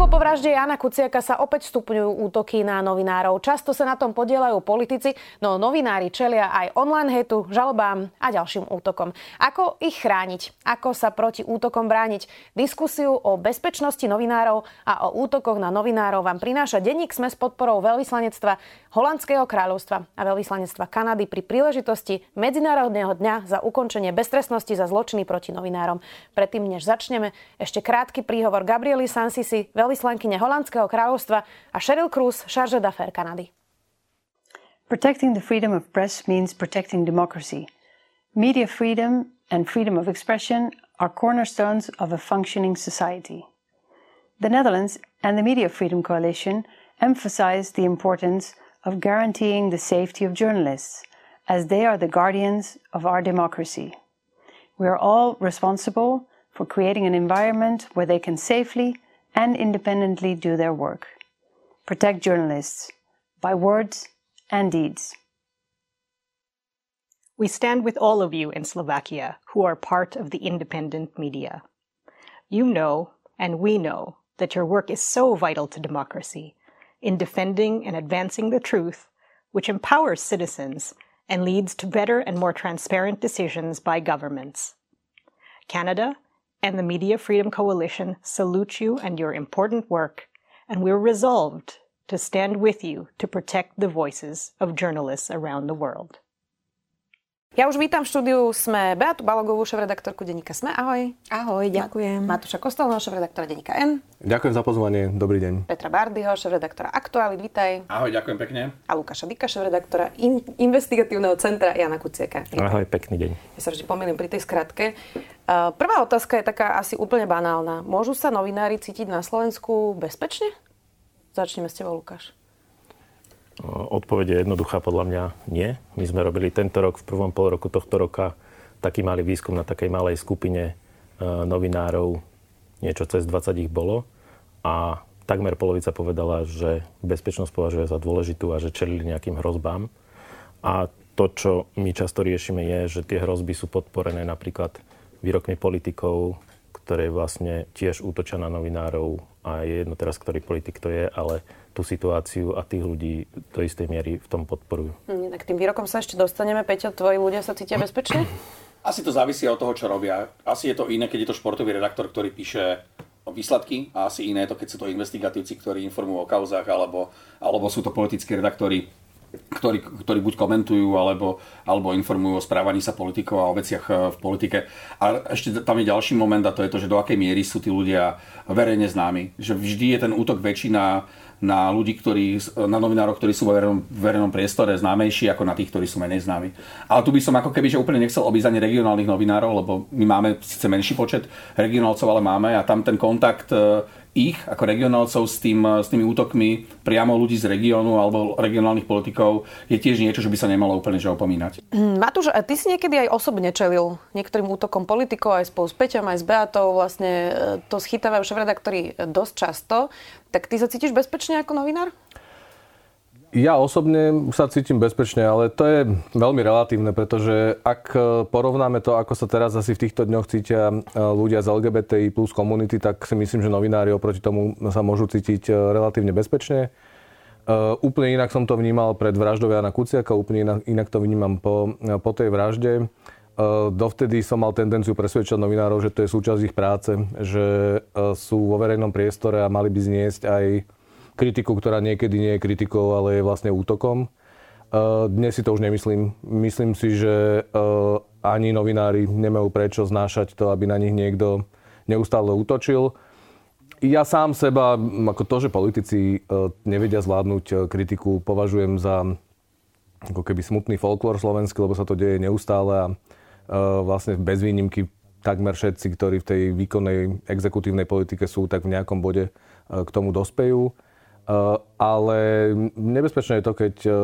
rokov po vražde Jana Kuciaka sa opäť stupňujú útoky na novinárov. Často sa na tom podielajú politici, no novinári čelia aj online hetu, žalobám a ďalším útokom. Ako ich chrániť? Ako sa proti útokom brániť? Diskusiu o bezpečnosti novinárov a o útokoch na novinárov vám prináša denník Sme s podporou veľvyslanectva Holandského kráľovstva a veľvyslanectva Kanady pri príležitosti Medzinárodného dňa za ukončenie beztrestnosti za zločiny proti novinárom. Predtým, než začneme, ešte krátky príhovor Gabrieli Sansisi, veľ veľvyslankyne Holandského kráľovstva a Sheryl Cruz, charge d'affaires Kanady. Protecting the freedom of press means protecting democracy. Media freedom and freedom of expression are cornerstones of a functioning society. The Netherlands and the Media Freedom Coalition emphasize the importance of guaranteeing the safety of journalists, as they are the guardians of our democracy. We are all responsible for creating an environment where they can safely and independently do their work. Protect journalists by words and deeds. We stand with all of you in Slovakia who are part of the independent media. You know, and we know, that your work is so vital to democracy in defending and advancing the truth, which empowers citizens and leads to better and more transparent decisions by governments. Canada and the Media Freedom Coalition salute you and your important work, and we're resolved to stand with you to protect the voices of journalists around the world. Ja už vítam v štúdiu Sme Beatu Balogovú, šéf-redaktorku denníka Sme. Ahoj. Ahoj, ďakujem. Matúša Kostelného, šéf-redaktora denníka N. Ďakujem za pozvanie, dobrý deň. Petra Bardyho, šéf-redaktora Aktuálit, vítaj. Ahoj, ďakujem pekne. A Lukáša Dika, šéf-redaktora in- investigatívneho centra Jana Kuciaka. Ahoj, pekný deň. Ja sa vždy pomýlim pri tej skratke. Prvá otázka je taká asi úplne banálna. Môžu sa novinári cítiť na Slovensku bezpečne? Začneme s tebou, Lukáš. Odpoveď je jednoduchá, podľa mňa nie. My sme robili tento rok, v prvom pol roku tohto roka, taký malý výskum na takej malej skupine e, novinárov, niečo cez 20 ich bolo a takmer polovica povedala, že bezpečnosť považuje za dôležitú a že čelili nejakým hrozbám. A to, čo my často riešime, je, že tie hrozby sú podporené napríklad výrokmi politikov, ktoré vlastne tiež útočia na novinárov a je jedno teraz, ktorý politik to je, ale tú situáciu a tých ľudí do istej miery v tom podporujú. Hmm, tak tým výrokom sa ešte dostaneme. Peťo, tvoji ľudia sa cítia bezpečne? Asi to závisí od toho, čo robia. Asi je to iné, keď je to športový redaktor, ktorý píše výsledky a asi iné je to, keď sú to investigatívci, ktorí informujú o kauzách, alebo, alebo sú to politickí redaktori, ktorí, ktorí buď komentujú alebo, alebo informujú o správaní sa politikov a o veciach eh, v politike. A ešte tam je ďalší moment a to je to, že do akej miery sú tí ľudia verejne známi. Že vždy je ten útok väčší na, na ľudí, ktorí, na novinárov, ktorí sú vo verejnom, verejnom priestore známejší ako na tých, ktorí sú menej známi. Ale tu by som ako keby že úplne nechcel obísť ani regionálnych novinárov, lebo my máme síce menší počet regionálcov, ale máme a tam ten kontakt e, ich ako regionálcov s, tým, s tými útokmi priamo ľudí z regiónu alebo regionálnych politikov je tiež niečo, že by sa nemalo úplne že opomínať. Mm, Matúš, a ty si niekedy aj osobne čelil niektorým útokom politikov aj spolu s Peťom, aj s Beatou, vlastne e, to schytávajú šéf-redaktori dosť často. Tak ty sa cítiš bezpečne ako novinár? Ja osobne sa cítim bezpečne, ale to je veľmi relatívne, pretože ak porovnáme to, ako sa teraz asi v týchto dňoch cítia e, ľudia z LGBTI plus komunity, tak si myslím, že novinári oproti tomu sa môžu cítiť e, relatívne bezpečne. Úplne inak som to vnímal pred vraždou Jana Kuciaka, úplne inak, to vnímam po, po tej vražde. Dovtedy som mal tendenciu presvedčať novinárov, že to je súčasť ich práce, že sú vo verejnom priestore a mali by zniesť aj kritiku, ktorá niekedy nie je kritikou, ale je vlastne útokom. Dnes si to už nemyslím. Myslím si, že ani novinári nemajú prečo znášať to, aby na nich niekto neustále útočil. Ja sám seba, ako to, že politici nevedia zvládnuť kritiku, považujem za ako keby smutný folklór slovenský, lebo sa to deje neustále a vlastne bez výnimky takmer všetci, ktorí v tej výkonnej exekutívnej politike sú, tak v nejakom bode k tomu dospejú. Eh, ale nebezpečné je to, keď eh,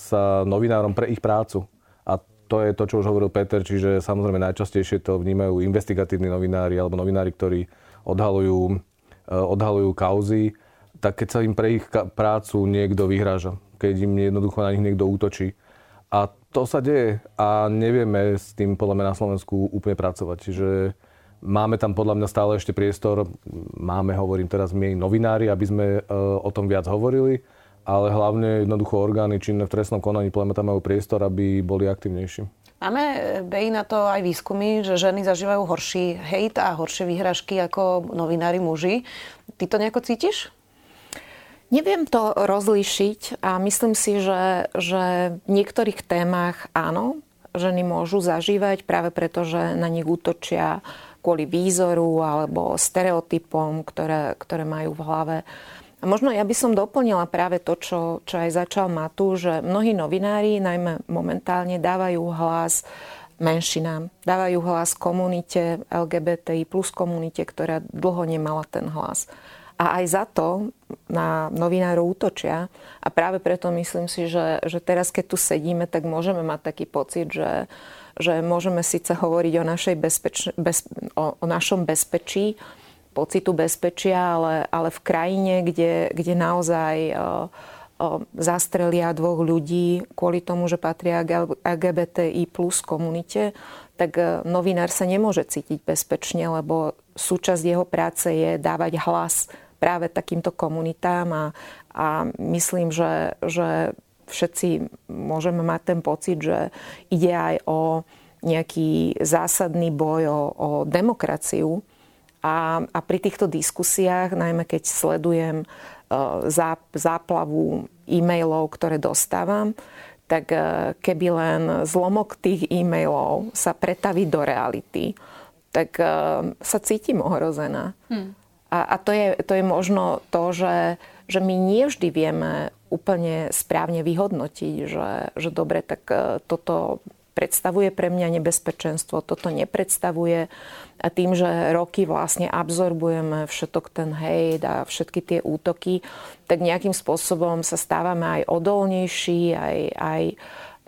sa novinárom pre ich prácu, a to je to, čo už hovoril Peter, čiže samozrejme najčastejšie to vnímajú investigatívni novinári alebo novinári, ktorí odhalujú, eh, odhalujú kauzy, tak keď sa im pre ich prácu niekto vyhráža, keď im jednoducho na nich niekto útočí. A to sa deje a nevieme s tým podľa mňa na Slovensku úplne pracovať. Čiže máme tam podľa mňa stále ešte priestor, máme, hovorím teraz my novinári, aby sme e, o tom viac hovorili, ale hlavne jednoducho orgány činné v trestnom konaní podľa mňa tam majú priestor, aby boli aktivnejší. Máme, Bej, na to aj výskumy, že ženy zažívajú horší hejt a horšie výhražky ako novinári muži. Ty to nejako cítiš? Neviem to rozlíšiť a myslím si, že, že v niektorých témach áno, ženy môžu zažívať práve preto, že na nich útočia kvôli výzoru alebo stereotypom, ktoré, ktoré majú v hlave. A možno ja by som doplnila práve to, čo, čo aj začal Matu, že mnohí novinári najmä momentálne dávajú hlas menšinám, dávajú hlas komunite LGBTI plus komunite, ktorá dlho nemala ten hlas. A aj za to na novinárov útočia. A práve preto myslím si, že, že teraz, keď tu sedíme, tak môžeme mať taký pocit, že, že môžeme síce hovoriť o, našej bezpeč, bez, o, o našom bezpečí, pocitu bezpečia, ale, ale v krajine, kde, kde naozaj o, o, zastrelia dvoch ľudí kvôli tomu, že patria LGBTI plus komunite, tak e, novinár sa nemôže cítiť bezpečne, lebo súčasť jeho práce je dávať hlas práve takýmto komunitám a, a myslím, že, že všetci môžeme mať ten pocit, že ide aj o nejaký zásadný boj o, o demokraciu. A, a pri týchto diskusiách, najmä keď sledujem uh, zá, záplavu e-mailov, ktoré dostávam, tak uh, keby len zlomok tých e-mailov sa pretaví do reality, tak uh, sa cítim ohrozená. Hmm. A, a to, je, to je možno to, že, že my nie vždy vieme úplne správne vyhodnotiť, že, že dobre, tak e, toto predstavuje pre mňa nebezpečenstvo, toto nepredstavuje. A tým, že roky vlastne absorbujeme všetok ten hejt a všetky tie útoky, tak nejakým spôsobom sa stávame aj odolnejší, aj, aj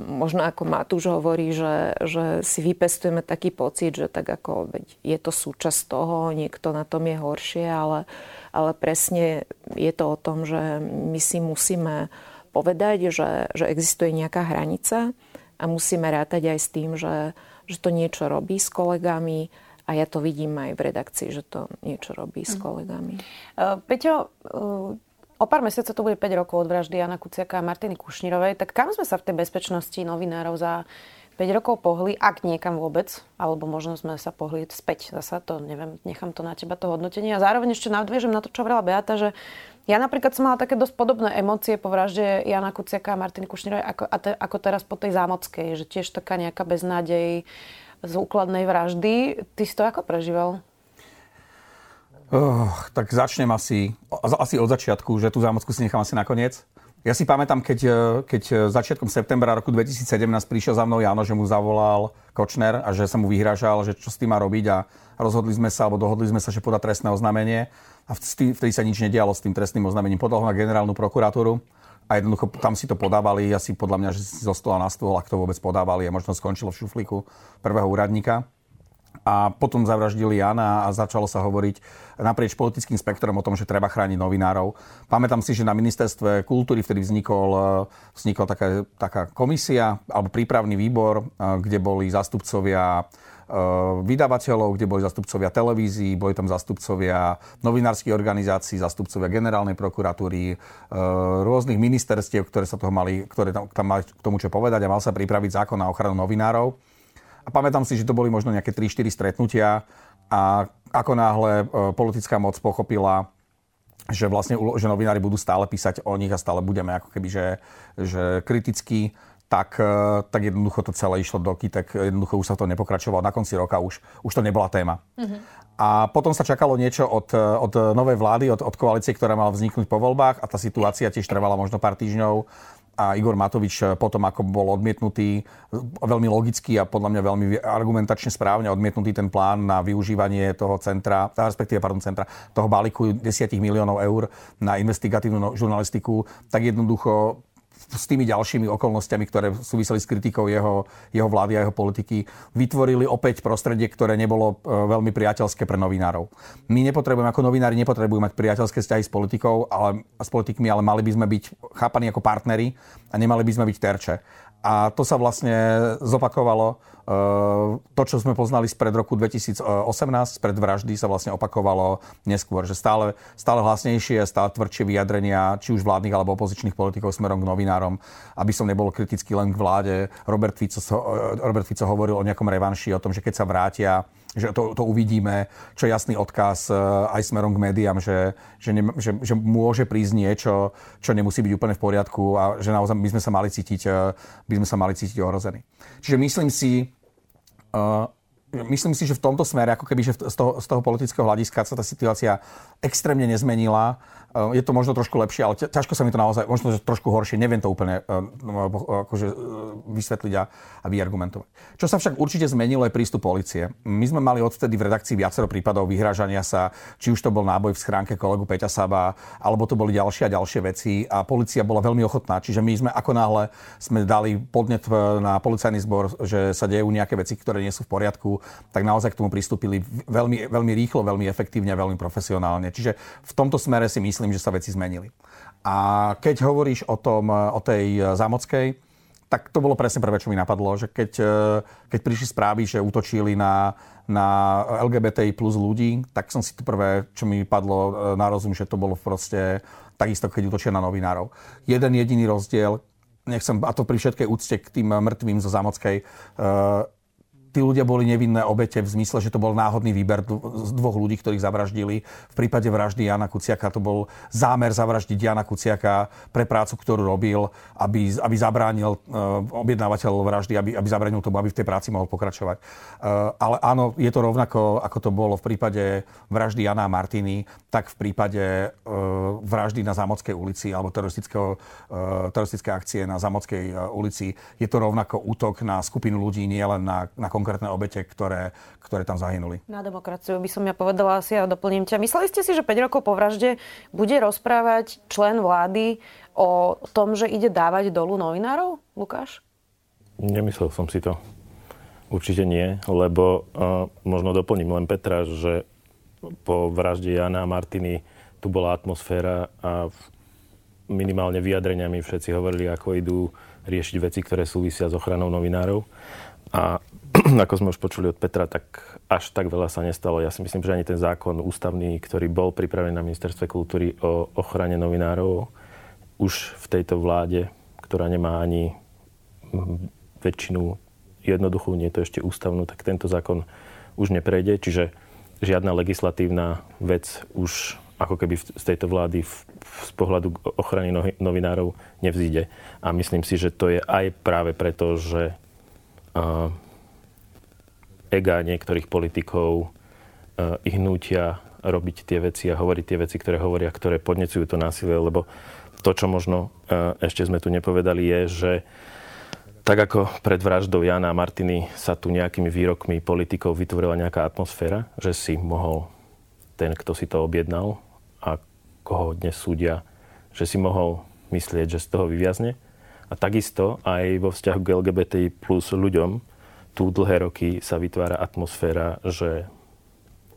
možno ako Matúš hovorí, že, že si vypestujeme taký pocit, že tak ako je to súčasť toho, niekto na tom je horšie, ale, ale presne je to o tom, že my si musíme povedať, že, že existuje nejaká hranica a musíme rátať aj s tým, že, že to niečo robí s kolegami a ja to vidím aj v redakcii, že to niečo robí s mhm. kolegami. Uh, Peťo, uh, O pár mesiacov to bude 5 rokov od vraždy Jana Kuciaka a Martiny Kušnírovej. Tak kam sme sa v tej bezpečnosti novinárov za 5 rokov pohli, ak niekam vôbec, alebo možno sme sa pohli späť zasa, to neviem, nechám to na teba to hodnotenie. A zároveň ešte nadviežem na to, čo hovorila Beata, že ja napríklad som mala také dosť podobné emócie po vražde Jana Kuciaka a Martiny Kušnírovej ako, te, ako teraz po tej zámockej, že tiež taká nejaká beznádej z úkladnej vraždy. Ty si to ako prežíval? Oh, tak začnem asi, asi od začiatku, že tú zámocku si nechám asi nakoniec. Ja si pamätám, keď, e, keď e, začiatkom septembra roku 2017 prišiel za mnou Jano, že mu zavolal Kočner a že sa mu vyhrážal, že čo s tým má robiť a rozhodli sme sa, alebo dohodli sme sa, že podá trestné oznámenie a vtedy sa nič nedialo s tým trestným oznámením. Podal ho na generálnu prokuratúru a jednoducho tam si to podávali, asi podľa mňa, že si zo na stôl, ak to vôbec podávali a možno skončilo v šuflíku prvého úradníka a potom zavraždili Jana a začalo sa hovoriť naprieč politickým spektrom o tom, že treba chrániť novinárov. Pamätám si, že na ministerstve kultúry vtedy vznikol, e, vznikla taká, taká komisia alebo prípravný výbor, e, kde boli zastupcovia e, vydavateľov, kde boli zastupcovia televízií, boli tam zastupcovia novinárskych organizácií, zastupcovia generálnej prokuratúry, rôznych ministerstiev, ktoré sa toho mali, ktoré tam, tam mali k tomu čo povedať a mal sa pripraviť zákon na ochranu novinárov. A pamätám si, že to boli možno nejaké 3-4 stretnutia a ako náhle e, politická moc pochopila, že vlastne že novinári budú stále písať o nich a stále budeme ako keby, že, že kriticky, tak, e, tak jednoducho to celé išlo do tak jednoducho už sa to nepokračovalo. Na konci roka už, už to nebola téma. Mm-hmm. A potom sa čakalo niečo od, od novej vlády, od, od koalície, ktorá mala vzniknúť po voľbách a tá situácia tiež trvala možno pár týždňov a Igor Matovič eh, potom, ako bol odmietnutý, veľmi logicky a podľa mňa veľmi argumentačne správne odmietnutý ten plán na využívanie toho centra, respektíve, pardon, centra, toho balíku 10 miliónov eur na investigatívnu no, žurnalistiku, tak jednoducho s tými ďalšími okolnostiami, ktoré súviseli s kritikou jeho, jeho vlády a jeho politiky, vytvorili opäť prostredie, ktoré nebolo e, veľmi priateľské pre novinárov. My nepotrebujeme, ako novinári nepotrebujeme mať priateľské vzťahy s politikou, ale, s politikmi, ale mali by sme byť chápaní ako partneri a nemali by sme byť terče. A to sa vlastne zopakovalo. E, to, čo sme poznali spred roku 2018, pred vraždy, sa vlastne opakovalo neskôr. Že stále, stále hlasnejšie, stále tvrdšie vyjadrenia, či už vládnych alebo opozičných politikov smerom k novinárom. Aby som nebol kritický len k vláde. Robert Fico, Robert Fico hovoril o nejakom revanši, o tom, že keď sa vrátia že to, to uvidíme, čo jasný odkaz e, aj smerom k médiám, že, že, ne, že, že môže prísť niečo, čo nemusí byť úplne v poriadku a že naozaj by sme sa mali cítiť, e, by sme sa mali cítiť ohrození. Čiže myslím si, uh, myslím si, že v tomto smere, ako keby že z toho, z toho politického hľadiska sa tá situácia extrémne nezmenila Eh, je to možno trošku lepšie, ale ťažko sa mi to naozaj, možno trošku horšie, neviem to úplne eh, no, akože eh, vysvetliť a, a vyargumentovať. Čo sa však určite zmenilo je prístup policie. My sme mali odvtedy v redakcii viacero prípadov vyhrážania sa, či už to bol náboj v schránke kolegu Peťa Saba, alebo to boli ďalšie a ďalšie veci a policia bola veľmi ochotná. Čiže my sme ako náhle sme dali podnet na policajný zbor, že sa dejú nejaké veci, ktoré nie sú v poriadku, tak naozaj k tomu pristúpili veľmi, veľmi rýchlo, veľmi efektívne, veľmi profesionálne. Čiže v tomto smere si myslím, že sa veci zmenili. A keď hovoríš o, tom, o tej zámockej, tak to bolo presne prvé, čo mi napadlo, že keď, keď prišli správy, že útočili na, na LGBTI plus ľudí, tak som si to prvé, čo mi padlo na rozum, že to bolo proste takisto, keď útočia na novinárov. Jeden jediný rozdiel, nechcem, a to pri všetkej úcte k tým mŕtvým zo Zámockej, tí ľudia boli nevinné obete v zmysle, že to bol náhodný výber z dvoch ľudí, ktorých zavraždili. V prípade vraždy Jana Kuciaka to bol zámer zavraždiť Jana Kuciaka pre prácu, ktorú robil, aby, aby zabránil uh, objednávateľ vraždy, aby, aby zabránil tomu, aby v tej práci mohol pokračovať. Uh, ale áno, je to rovnako, ako to bolo v prípade vraždy Jana a Martiny, tak v prípade uh, vraždy na Zámodskej ulici alebo teroristického, uh, teroristické akcie na Zámodskej uh, ulici. Je to rovnako útok na skupinu ľudí, nie len na, na konkrétne obete, ktoré, ktoré tam zahynuli. Na demokraciu by som ja povedala asi a doplním ťa. Mysleli ste si, že 5 rokov po vražde bude rozprávať člen vlády o tom, že ide dávať dolu novinárov, Lukáš? Nemyslel som si to. Určite nie, lebo uh, možno doplním len Petra, že po vražde Jana a Martiny tu bola atmosféra a minimálne vyjadreniami všetci hovorili, ako idú riešiť veci, ktoré súvisia s ochranou novinárov. A ako sme už počuli od Petra, tak až tak veľa sa nestalo. Ja si myslím, že ani ten zákon ústavný, ktorý bol pripravený na ministerstve kultúry o ochrane novinárov, už v tejto vláde, ktorá nemá ani väčšinu jednoduchú, nie je to ešte ústavnú, tak tento zákon už neprejde. Čiže žiadna legislatívna vec už ako keby z tejto vlády v, z pohľadu ochrany novinárov nevzíde. A myslím si, že to je aj práve preto, že uh, ega niektorých politikov uh, ich nutia robiť tie veci a hovoriť tie veci, ktoré hovoria, ktoré podnecujú to násilie, lebo to, čo možno uh, ešte sme tu nepovedali, je, že tak ako pred vraždou Jana a Martiny sa tu nejakými výrokmi politikov vytvorila nejaká atmosféra, že si mohol ten, kto si to objednal a koho dnes súdia, že si mohol myslieť, že z toho vyviazne. A takisto aj vo vzťahu k LGBTI plus ľuďom tu dlhé roky sa vytvára atmosféra, že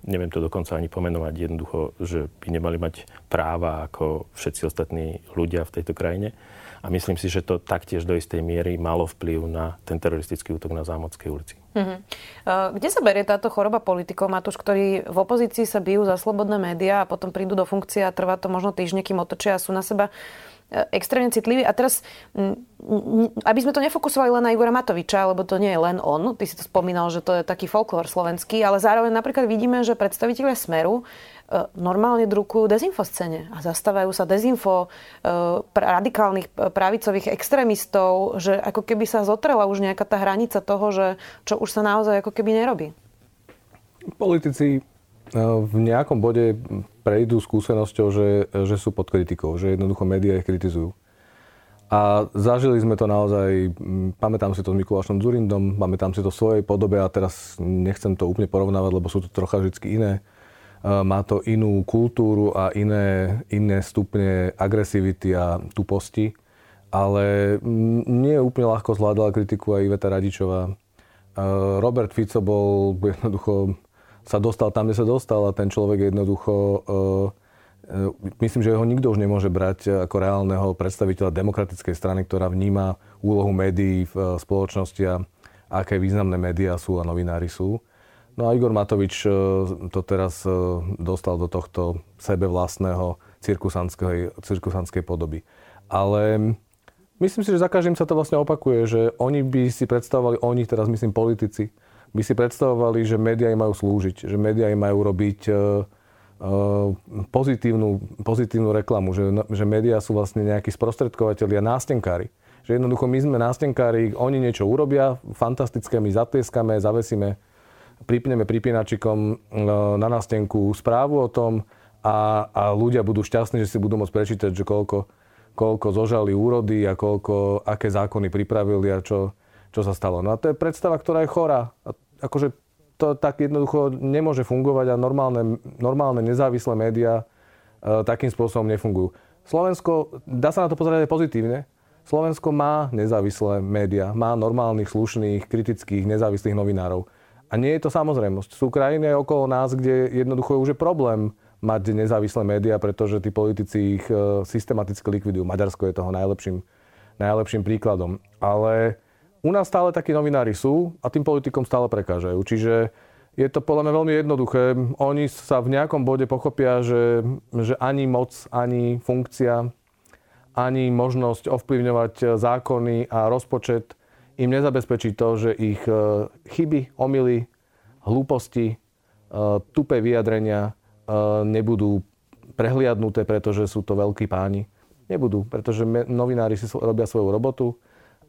neviem to dokonca ani pomenovať jednoducho, že by nemali mať práva ako všetci ostatní ľudia v tejto krajine. A myslím si, že to taktiež do istej miery malo vplyv na ten teroristický útok na Zámodskej ulici. Mm-hmm. Kde sa berie táto choroba politikov, Matúš, ktorí v opozícii sa bijú za slobodné médiá a potom prídu do funkcie a trvá to možno týždne, kým otočia a sú na seba extrémne citlivý. A teraz, aby sme to nefokusovali len na Igora Matoviča, lebo to nie je len on, ty si to spomínal, že to je taký folklór slovenský, ale zároveň napríklad vidíme, že predstavitelia Smeru e, normálne drukujú dezinfoscene a zastávajú sa dezinfo e, radikálnych e, pravicových extrémistov, že ako keby sa zotrela už nejaká tá hranica toho, že čo už sa naozaj ako keby nerobí. Politici v nejakom bode prejdú skúsenosťou, že, že sú pod kritikou, že jednoducho médiá ich kritizujú. A zažili sme to naozaj, pamätám si to s Mikulášom Zurindom, pamätám si to v svojej podobe a teraz nechcem to úplne porovnávať, lebo sú to trocha vždy iné. Má to inú kultúru a iné, iné stupne agresivity a tuposti. ale nie úplne ľahko zvládala kritiku aj Iveta Radičová. Robert Fico bol jednoducho, sa dostal tam, kde sa dostal a ten človek jednoducho myslím, že ho nikto už nemôže brať ako reálneho predstaviteľa demokratickej strany, ktorá vníma úlohu médií v spoločnosti a aké významné médiá sú a novinári sú. No a Igor Matovič to teraz dostal do tohto sebe vlastného cirkusanskej podoby. Ale Myslím si, že za každým sa to vlastne opakuje, že oni by si predstavovali, oni teraz myslím politici, by si predstavovali, že médiá im majú slúžiť, že médiá im majú robiť uh, pozitívnu, pozitívnu reklamu, že, že médiá sú vlastne nejakí sprostredkovateľia, nástenkári. Že jednoducho my sme nástenkári, oni niečo urobia, fantastické, my zatlieskame, zavesíme, pripneme pripínačikom uh, na nástenku správu o tom a, a ľudia budú šťastní, že si budú môcť prečítať, že koľko koľko zožali úrody a koľko, aké zákony pripravili a čo, čo sa stalo. No a to je predstava, ktorá je chorá. A akože to tak jednoducho nemôže fungovať a normálne, normálne nezávislé médiá e, takým spôsobom nefungujú. Slovensko, dá sa na to pozerať aj pozitívne, Slovensko má nezávislé médiá, má normálnych, slušných, kritických, nezávislých novinárov. A nie je to samozrejmosť. Sú krajiny okolo nás, kde jednoducho už je problém mať nezávislé médiá, pretože tí politici ich e, systematicky likvidujú. Maďarsko je toho najlepším, najlepším príkladom. Ale u nás stále takí novinári sú a tým politikom stále prekážajú. Čiže je to podľa mňa veľmi jednoduché. Oni sa v nejakom bode pochopia, že, že ani moc, ani funkcia, ani možnosť ovplyvňovať zákony a rozpočet im nezabezpečí to, že ich e, chyby, omily, hlúposti, e, tupé vyjadrenia nebudú prehliadnuté, pretože sú to veľkí páni. Nebudú, pretože novinári si robia svoju robotu.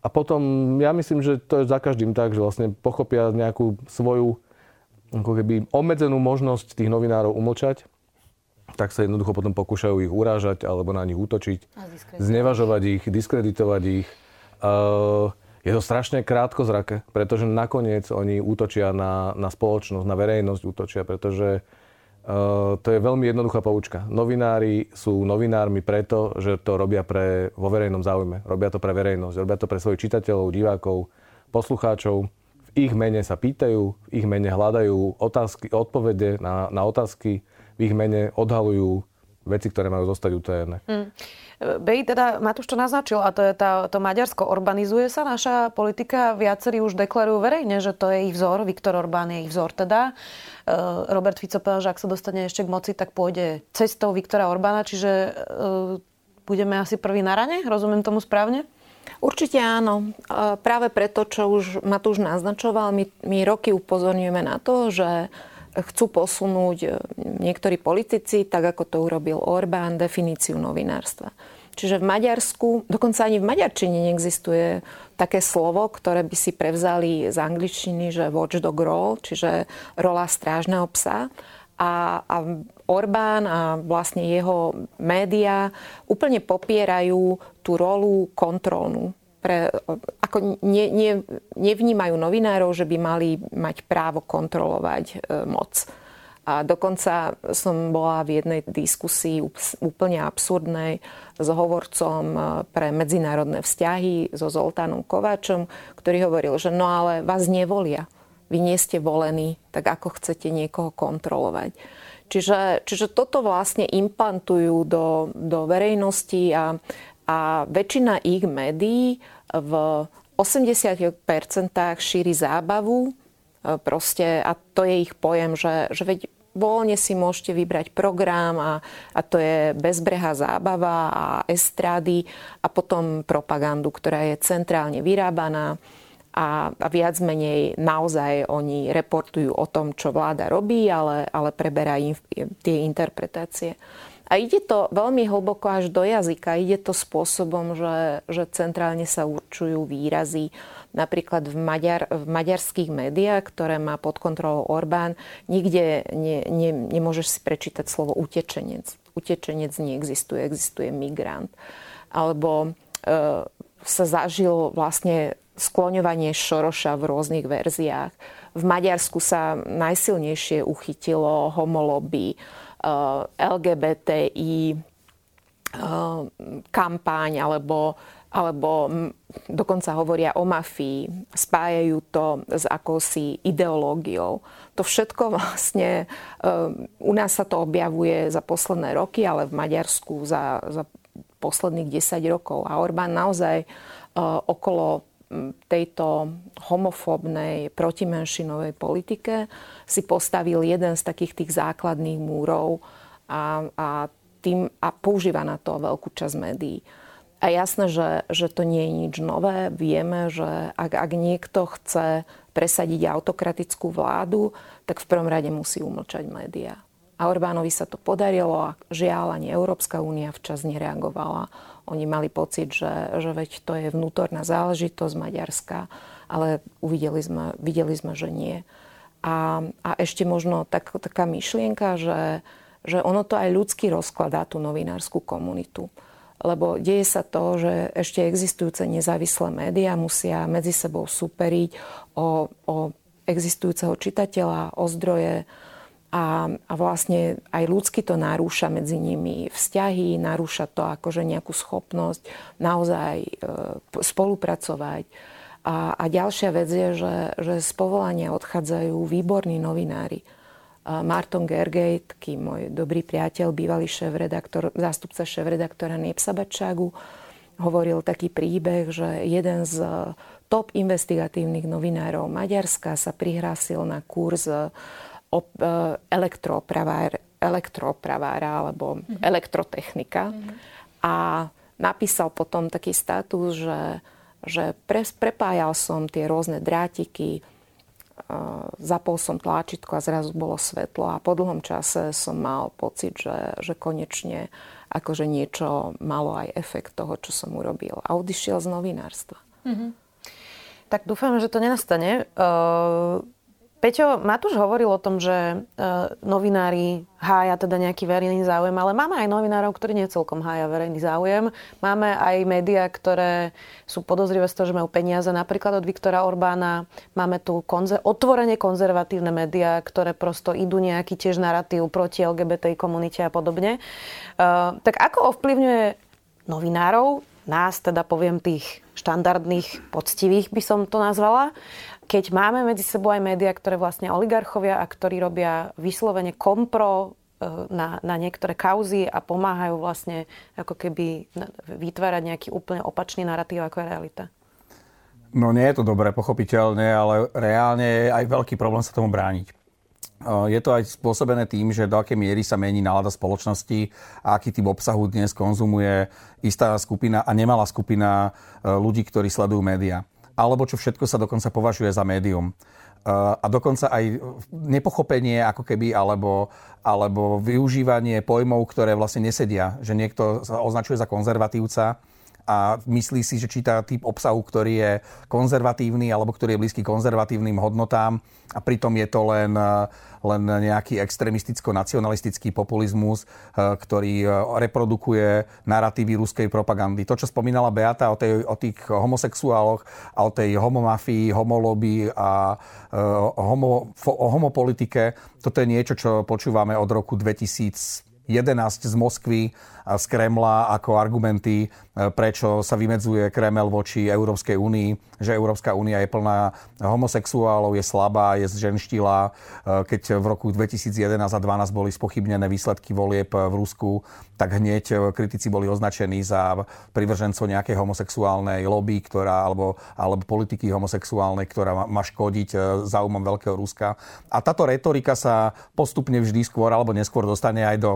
A potom ja myslím, že to je za každým tak, že vlastne pochopia nejakú svoju ako keby obmedzenú možnosť tých novinárov umlčať, tak sa jednoducho potom pokúšajú ich urážať alebo na nich útočiť, znevažovať ich, diskreditovať ich. Je to strašne krátko zrake, pretože nakoniec oni útočia na, na spoločnosť, na verejnosť útočia, pretože Uh, to je veľmi jednoduchá poučka. Novinári sú novinármi preto, že to robia pre, vo verejnom záujme. Robia to pre verejnosť, robia to pre svojich čitateľov, divákov, poslucháčov. V ich mene sa pýtajú, v ich mene hľadajú otázky, odpovede na, na otázky, v ich mene odhalujú veci, ktoré majú zostať utajené. Hmm. Bej, teda Matúš to naznačil, a to je tá, to Maďarsko. Urbanizuje sa naša politika? Viacerí už deklarujú verejne, že to je ich vzor. Viktor Orbán je ich vzor teda. E, Robert Fico povedal, že ak sa dostane ešte k moci, tak pôjde cestou Viktora Orbána, čiže e, budeme asi prvý na rane? Rozumiem tomu správne? Určite áno. Práve preto, čo už Matúš naznačoval, my, my roky upozorňujeme na to, že chcú posunúť e, niektorí politici, tak ako to urobil Orbán, definíciu novinárstva. Čiže v Maďarsku, dokonca ani v maďarčine neexistuje také slovo, ktoré by si prevzali z angličtiny, že watchdog role, čiže rola strážneho psa. A, a Orbán a vlastne jeho médiá úplne popierajú tú rolu kontrolnú pre, ako ne, ne, nevnímajú novinárov, že by mali mať právo kontrolovať e, moc. A dokonca som bola v jednej diskusii úplne absurdnej s hovorcom e, pre medzinárodné vzťahy so Zoltánom Kováčom, ktorý hovoril, že no ale vás nevolia. Vy nie ste volení, tak ako chcete niekoho kontrolovať. Čiže, čiže toto vlastne implantujú do, do verejnosti a, a väčšina ich médií v 80% šíri zábavu, e, proste, a to je ich pojem, že, že veď voľne si môžete vybrať program a, a to je bezbrehá zábava a estrády a potom propagandu, ktorá je centrálne vyrábaná a, a viac menej naozaj oni reportujú o tom, čo vláda robí, ale, ale preberá im tie interpretácie. A ide to veľmi hlboko až do jazyka. Ide to spôsobom, že, že centrálne sa určujú výrazy. Napríklad v, Maďar, v maďarských médiách, ktoré má pod kontrolou Orbán, nikde ne, ne, nemôžeš si prečítať slovo utečenec. Utečenec neexistuje, existuje migrant. Alebo e, sa zažil vlastne skloňovanie Šoroša v rôznych verziách. V Maďarsku sa najsilnejšie uchytilo homoloby, LGBTI kampáň alebo alebo dokonca hovoria o mafii, spájajú to s akousi ideológiou. To všetko vlastne, u nás sa to objavuje za posledné roky, ale v Maďarsku za, za posledných 10 rokov. A Orbán naozaj okolo tejto homofóbnej protimenšinovej politike si postavil jeden z takých tých základných múrov a, a, tým, a používa na to veľkú časť médií. A jasné, že, že to nie je nič nové. Vieme, že ak, ak niekto chce presadiť autokratickú vládu, tak v prvom rade musí umlčať médiá. A Orbánovi sa to podarilo a žiaľ ani Európska únia včas nereagovala oni mali pocit, že, že veď to je vnútorná záležitosť Maďarska, ale uvideli sme, videli sme, že nie. A, a ešte možno tak, taká myšlienka, že, že ono to aj ľudsky rozkladá tú novinárskú komunitu. Lebo deje sa to, že ešte existujúce nezávislé médiá musia medzi sebou superiť o, o existujúceho čitateľa, o zdroje, a, a vlastne aj ľudsky to narúša medzi nimi vzťahy, narúša to akože nejakú schopnosť naozaj e, spolupracovať. A, a ďalšia vec je, že, že z povolania odchádzajú výborní novinári. Marton Gergej, taký môj dobrý priateľ, bývalý šéf-redaktor, zástupca šéf-redaktora Niepsa Bačagu, hovoril taký príbeh, že jeden z top investigatívnych novinárov Maďarska sa prihlásil na kurz op, e, elektroopravára, elektroopravára alebo mm-hmm. elektrotechnika. Mm-hmm. A napísal potom taký status, že, že pre, prepájal som tie rôzne drátiky, uh, zapol som tlačítko a zrazu bolo svetlo a po dlhom čase som mal pocit, že, že konečne akože niečo malo aj efekt toho, čo som urobil. A odišiel z novinárstva. Mm-hmm. Tak dúfam, že to nenastane. Uh, Peťo, Matúš hovoril o tom, že uh, novinári hája teda nejaký verejný záujem, ale máme aj novinárov, ktorí nie celkom hája verejný záujem. Máme aj médiá, ktoré sú podozrivé z toho, že majú peniaze, napríklad od Viktora Orbána. Máme tu konzer- otvorene konzervatívne médiá, ktoré prosto idú nejaký tiež narratív proti LGBT komunite a podobne. Uh, tak ako ovplyvňuje novinárov, nás teda poviem tých štandardných, poctivých by som to nazvala, keď máme medzi sebou aj médiá, ktoré vlastne oligarchovia a ktorí robia vyslovene kompro e, na, na niektoré kauzy a pomáhajú vlastne ako keby vytvárať nejaký úplne opačný narratív, ako je realita? No nie je to dobré, pochopiteľne, ale reálne je aj veľký problém sa tomu brániť. E, je to aj spôsobené tým, že do akej miery sa mení nálada spoločnosti a aký typ obsahu dnes konzumuje istá skupina a nemalá skupina e, ľudí, ktorí sledujú médiá alebo čo všetko sa dokonca považuje za médium. A dokonca aj nepochopenie ako keby, alebo, alebo využívanie pojmov, ktoré vlastne nesedia. Že niekto sa označuje za konzervatívca, a myslí si, že číta typ obsahu, ktorý je konzervatívny alebo ktorý je blízky konzervatívnym hodnotám a pritom je to len, len nejaký extremisticko-nacionalistický populizmus, eh, ktorý eh, reprodukuje narratívy ruskej propagandy. To, čo spomínala Beata o, tej, o tých homosexuáloch a o tej homomafii, homoloby a eh, homo, o homopolitike, toto je niečo, čo počúvame od roku 2000 11 z Moskvy z Kremla ako argumenty, prečo sa vymedzuje Kreml voči Európskej únii, že Európska únia je plná homosexuálov, je slabá, je zženštila. E, keď v roku 2011 a 2012 boli spochybnené výsledky volieb v Rusku, tak hneď e, kritici boli označení za privržencov nejakej homosexuálnej lobby, ktorá, alebo, alebo politiky homosexuálnej, ktorá má škodiť záujmom Veľkého Ruska. A táto retorika sa postupne vždy skôr alebo neskôr dostane aj do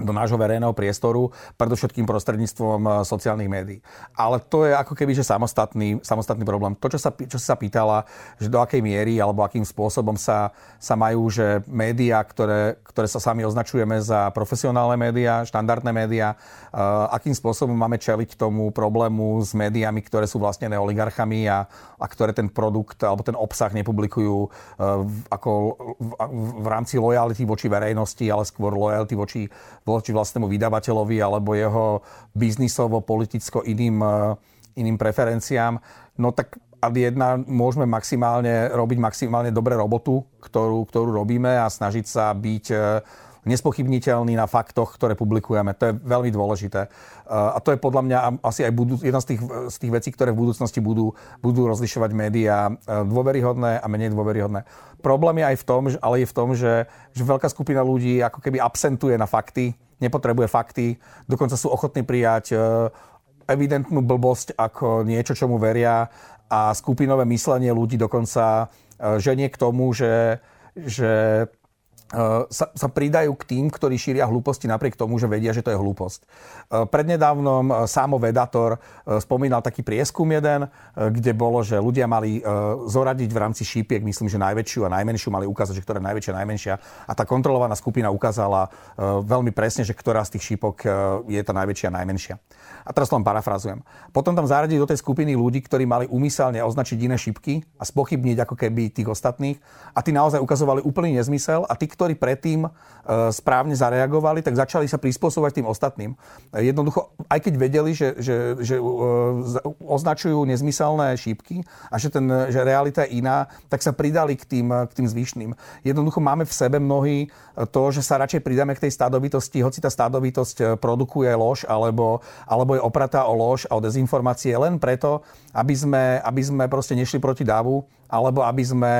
do nášho verejného priestoru, predovšetkým prostredníctvom eh, sociálnych médií. Ale to je ako keby, že samostatný, samostatný problém. To, čo sa, čo sa pýtala, že do akej miery alebo akým spôsobom sa, sa majú, že médiá, ktoré, ktoré sa sami označujeme za profesionálne médiá, štandardné médiá, uh, akým spôsobom máme čeliť tomu problému s médiami, ktoré sú vlastne oligarchami a, a ktoré ten produkt alebo ten obsah nepublikujú uh, ako v, v rámci lojality voči verejnosti, ale skôr lojality voči voči vlastnému vydavateľovi alebo jeho biznisovo, politicko iným, e, iným preferenciám, no tak ad jedna môžeme maximálne robiť maximálne dobré robotu, ktorú, ktorú robíme a snažiť sa byť e, nespochybniteľný na faktoch, ktoré publikujeme. To je veľmi dôležité. A to je podľa mňa asi aj budú, jedna z tých, z tých vecí, ktoré v budúcnosti budú, budú rozlišovať médiá dôveryhodné a menej dôveryhodné. Problém je aj v tom, ale je v tom, že, že veľká skupina ľudí ako keby absentuje na fakty, nepotrebuje fakty, dokonca sú ochotní prijať evidentnú blbosť ako niečo, čomu veria a skupinové myslenie ľudí dokonca ženie k tomu, že, že sa, sa pridajú k tým, ktorí šíria hlúposti napriek tomu, že vedia, že to je hlúposť. E, prednedávnom Sámo Vedator spomínal taký prieskum jeden, kde bolo, že ľudia mali zoradiť v rámci šípiek, myslím, že najväčšiu a najmenšiu, mali ukázať, že ktorá je najväčšia a najmenšia. A tá kontrolovaná skupina ukázala veľmi presne, že ktorá z tých šípok je tá najväčšia a najmenšia. A teraz to len parafrazujem. Potom tam zaradiť do tej skupiny ľudí, ktorí mali umyselne označiť iné šipky a spochybniť ako keby tých ostatných. A tí naozaj ukazovali úplný nezmysel a tí, ktorí predtým e, správne zareagovali, tak začali sa prispôsobovať tým ostatným. Jednoducho, aj keď vedeli, že, že, že e, označujú nezmyselné šípky a že, ten, že realita je iná, tak sa pridali k tým, k tým zvyšným. Jednoducho máme v sebe mnohí to, že sa radšej pridáme k tej stádovitosti, hoci tá stádovitosť e, produkuje lož alebo, alebo je opratá o lož a o dezinformácie len preto, aby sme, aby sme proste nešli proti davu alebo aby sme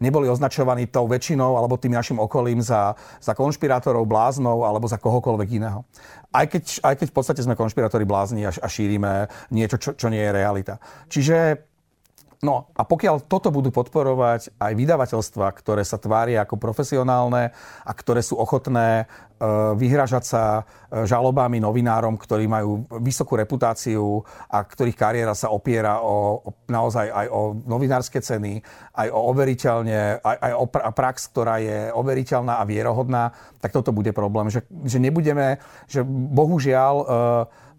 neboli označovaní tou väčšinou alebo tým našim okolím za, za konšpirátorov, bláznov alebo za kohokoľvek iného. Aj keď, aj keď v podstate sme konšpirátori blázni a, a šírime niečo, čo, čo nie je realita. Čiže No a pokiaľ toto budú podporovať aj vydavateľstva, ktoré sa tvária ako profesionálne a ktoré sú ochotné e, vyhražať sa e, žalobami novinárom, ktorí majú vysokú reputáciu a ktorých kariéra sa opiera o, o naozaj aj o novinárske ceny, aj o overiteľne, aj, aj o prax, ktorá je overiteľná a vierohodná, tak toto bude problém. Že, že nebudeme, že bohužiaľ, e,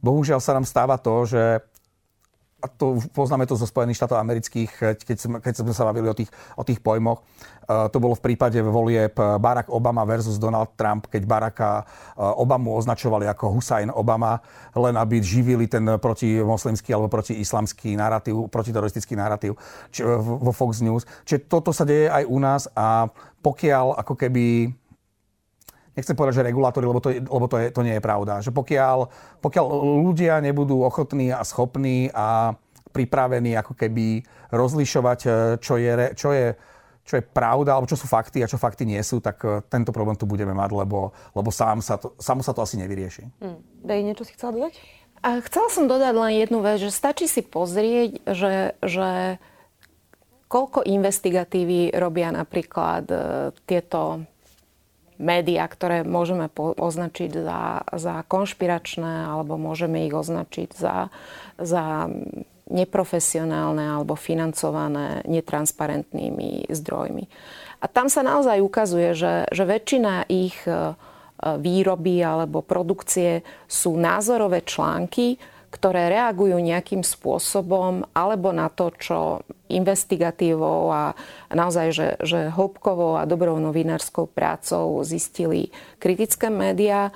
bohužiaľ sa nám stáva to, že a to poznáme to zo Spojených štátov amerických, keď sme, keď sme sa bavili o tých, o tých pojmoch. Uh, to bolo v prípade volieb Barack Obama versus Donald Trump, keď Baracka uh, Obamu označovali ako Hussein Obama, len aby živili ten protimoslimský alebo protiislamský narratív, protiteroristický narratív či, vo Fox News. Čiže toto sa deje aj u nás a pokiaľ ako keby nechcem povedať, že regulátory, lebo to, lebo to, je, to nie je pravda. Že pokiaľ, pokiaľ ľudia nebudú ochotní a schopní a pripravení ako keby rozlišovať, e, čo je, čo je, čo je pravda, alebo čo sú fakty a čo fakty nie sú, tak e, tento problém tu budeme mať, lebo, lebo sám sa to, samo sa to asi nevyrieši. Hmm. Dej, niečo si chcela dodať? A chcela som dodať len jednu vec, že stačí si pozrieť, že, že koľko investigatívy robia napríklad e, tieto médiá, ktoré môžeme označiť za, za konšpiračné alebo môžeme ich označiť za, za neprofesionálne alebo financované netransparentnými zdrojmi. A tam sa naozaj ukazuje, že, že väčšina ich e, výroby alebo produkcie sú názorové články, ktoré reagujú nejakým spôsobom alebo na to, čo investigatívou a naozaj, že, že hĺbkovou a dobrou novinárskou prácou zistili kritické médiá,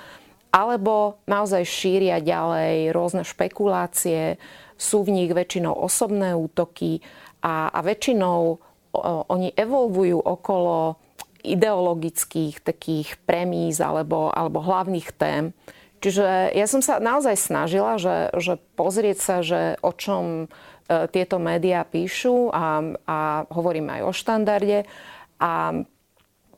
alebo naozaj šíria ďalej rôzne špekulácie, sú v nich väčšinou osobné útoky a, a väčšinou o, oni evolvujú okolo ideologických takých premíz alebo, alebo hlavných tém, Čiže ja som sa naozaj snažila, že, že pozrieť sa, že o čom e, tieto médiá píšu a, a hovorím aj o štandarde. A,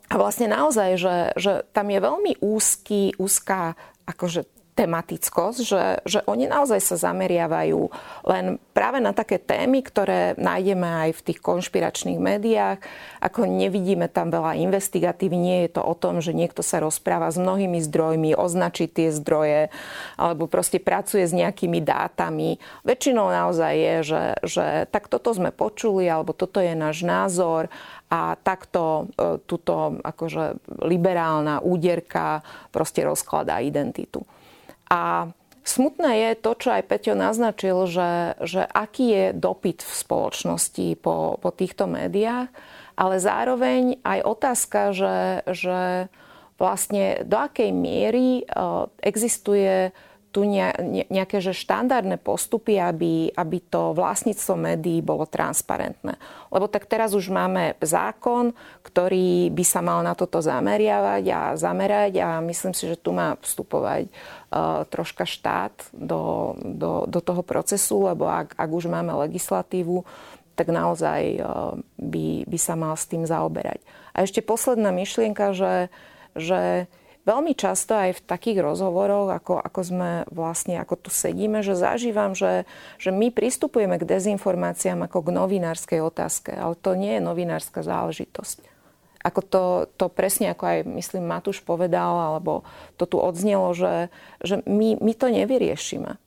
a vlastne naozaj, že, že tam je veľmi úzky, úzká akože tematickosť, že, že oni naozaj sa zameriavajú len práve na také témy, ktoré nájdeme aj v tých konšpiračných médiách. Ako nevidíme tam veľa investigatívy, nie je to o tom, že niekto sa rozpráva s mnohými zdrojmi, označí tie zdroje, alebo proste pracuje s nejakými dátami. Väčšinou naozaj je, že, že tak toto sme počuli, alebo toto je náš názor a takto e, túto akože liberálna úderka proste rozkladá identitu. A smutné je to, čo aj Peťo naznačil, že, že aký je dopyt v spoločnosti po, po týchto médiách, ale zároveň aj otázka, že, že vlastne do akej miery e, existuje tu nejaké že štandardné postupy, aby, aby to vlastníctvo médií bolo transparentné. Lebo tak teraz už máme zákon, ktorý by sa mal na toto zameriavať a zamerať a myslím si, že tu má vstupovať uh, troška štát do, do, do toho procesu, lebo ak, ak už máme legislatívu, tak naozaj uh, by, by sa mal s tým zaoberať. A ešte posledná myšlienka, že, že veľmi často aj v takých rozhovoroch, ako, ako sme vlastne, ako tu sedíme, že zažívam, že, že my pristupujeme k dezinformáciám ako k novinárskej otázke, ale to nie je novinárska záležitosť. Ako to, to presne, ako aj myslím Matúš povedal, alebo to tu odznelo, že, že my, my to nevyriešime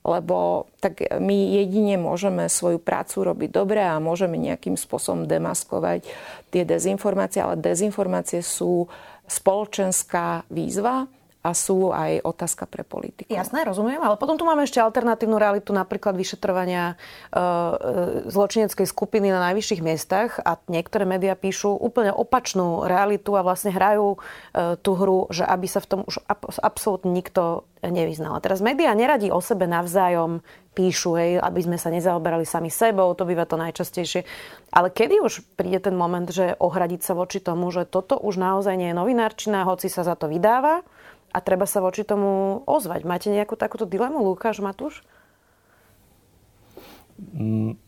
lebo tak my jedine môžeme svoju prácu robiť dobre a môžeme nejakým spôsobom demaskovať tie dezinformácie, ale dezinformácie sú spoločenská výzva a sú aj otázka pre politiku. Jasné, rozumiem, ale potom tu máme ešte alternatívnu realitu, napríklad vyšetrovania e, e, zločineckej skupiny na najvyšších miestach a niektoré médiá píšu úplne opačnú realitu a vlastne hrajú e, tú hru, že aby sa v tom už absolútne nikto nevyznal. Teraz médiá neradí o sebe navzájom píšu, hej, aby sme sa nezaoberali sami sebou, to býva to najčastejšie. Ale kedy už príde ten moment, že ohradiť sa voči tomu, že toto už naozaj nie je novinárčina, hoci sa za to vydáva, a treba sa voči tomu ozvať. Máte nejakú takúto dilemu, Lukáš, Matúš? Mm,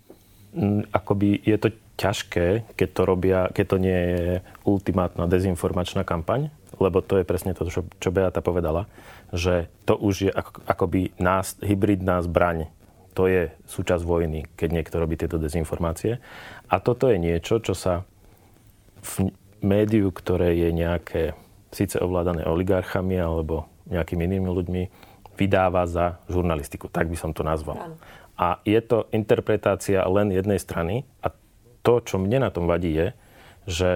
mm, akoby je to ťažké, keď to robia, keď to nie je ultimátna dezinformačná kampaň, lebo to je presne to, čo, čo Beata povedala, že to už je ako, akoby nás, hybridná zbraň. To je súčasť vojny, keď niekto robí tieto dezinformácie. A toto je niečo, čo sa v médiu, ktoré je nejaké síce ovládané oligarchami alebo nejakými inými ľuďmi, vydáva za žurnalistiku. Tak by som to nazval. A je to interpretácia len jednej strany a to, čo mne na tom vadí, je, že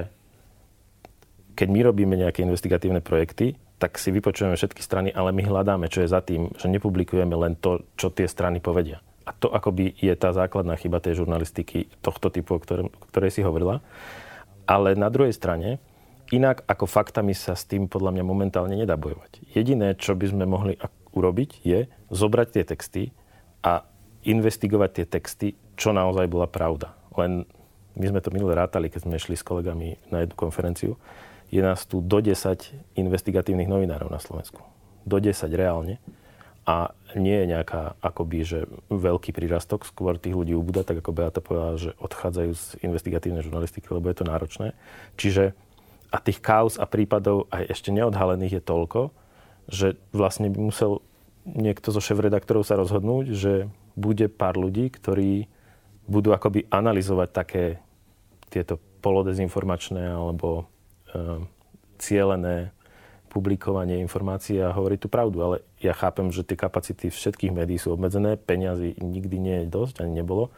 keď my robíme nejaké investigatívne projekty, tak si vypočujeme všetky strany, ale my hľadáme, čo je za tým, že nepublikujeme len to, čo tie strany povedia. A to akoby je tá základná chyba tej žurnalistiky tohto typu, o ktorej, ktorej si hovorila. Ale na druhej strane, inak ako faktami sa s tým podľa mňa momentálne nedá bojovať. Jediné, čo by sme mohli urobiť, je zobrať tie texty a investigovať tie texty, čo naozaj bola pravda. Len my sme to minule rátali, keď sme šli s kolegami na jednu konferenciu. Je nás tu do 10 investigatívnych novinárov na Slovensku. Do 10 reálne. A nie je nejaká akoby, že veľký prírastok, skôr tých ľudí ubúda, tak ako Beata povedala, že odchádzajú z investigatívnej žurnalistiky, lebo je to náročné. Čiže a tých kauz a prípadov aj ešte neodhalených je toľko, že vlastne by musel niekto zo šéf-redaktorov sa rozhodnúť, že bude pár ľudí, ktorí budú akoby analyzovať také tieto polodezinformačné alebo e, cielené publikovanie informácií a hovoriť tú pravdu. Ale ja chápem, že tie kapacity všetkých médií sú obmedzené, peniazy nikdy nie je dosť, ani nebolo.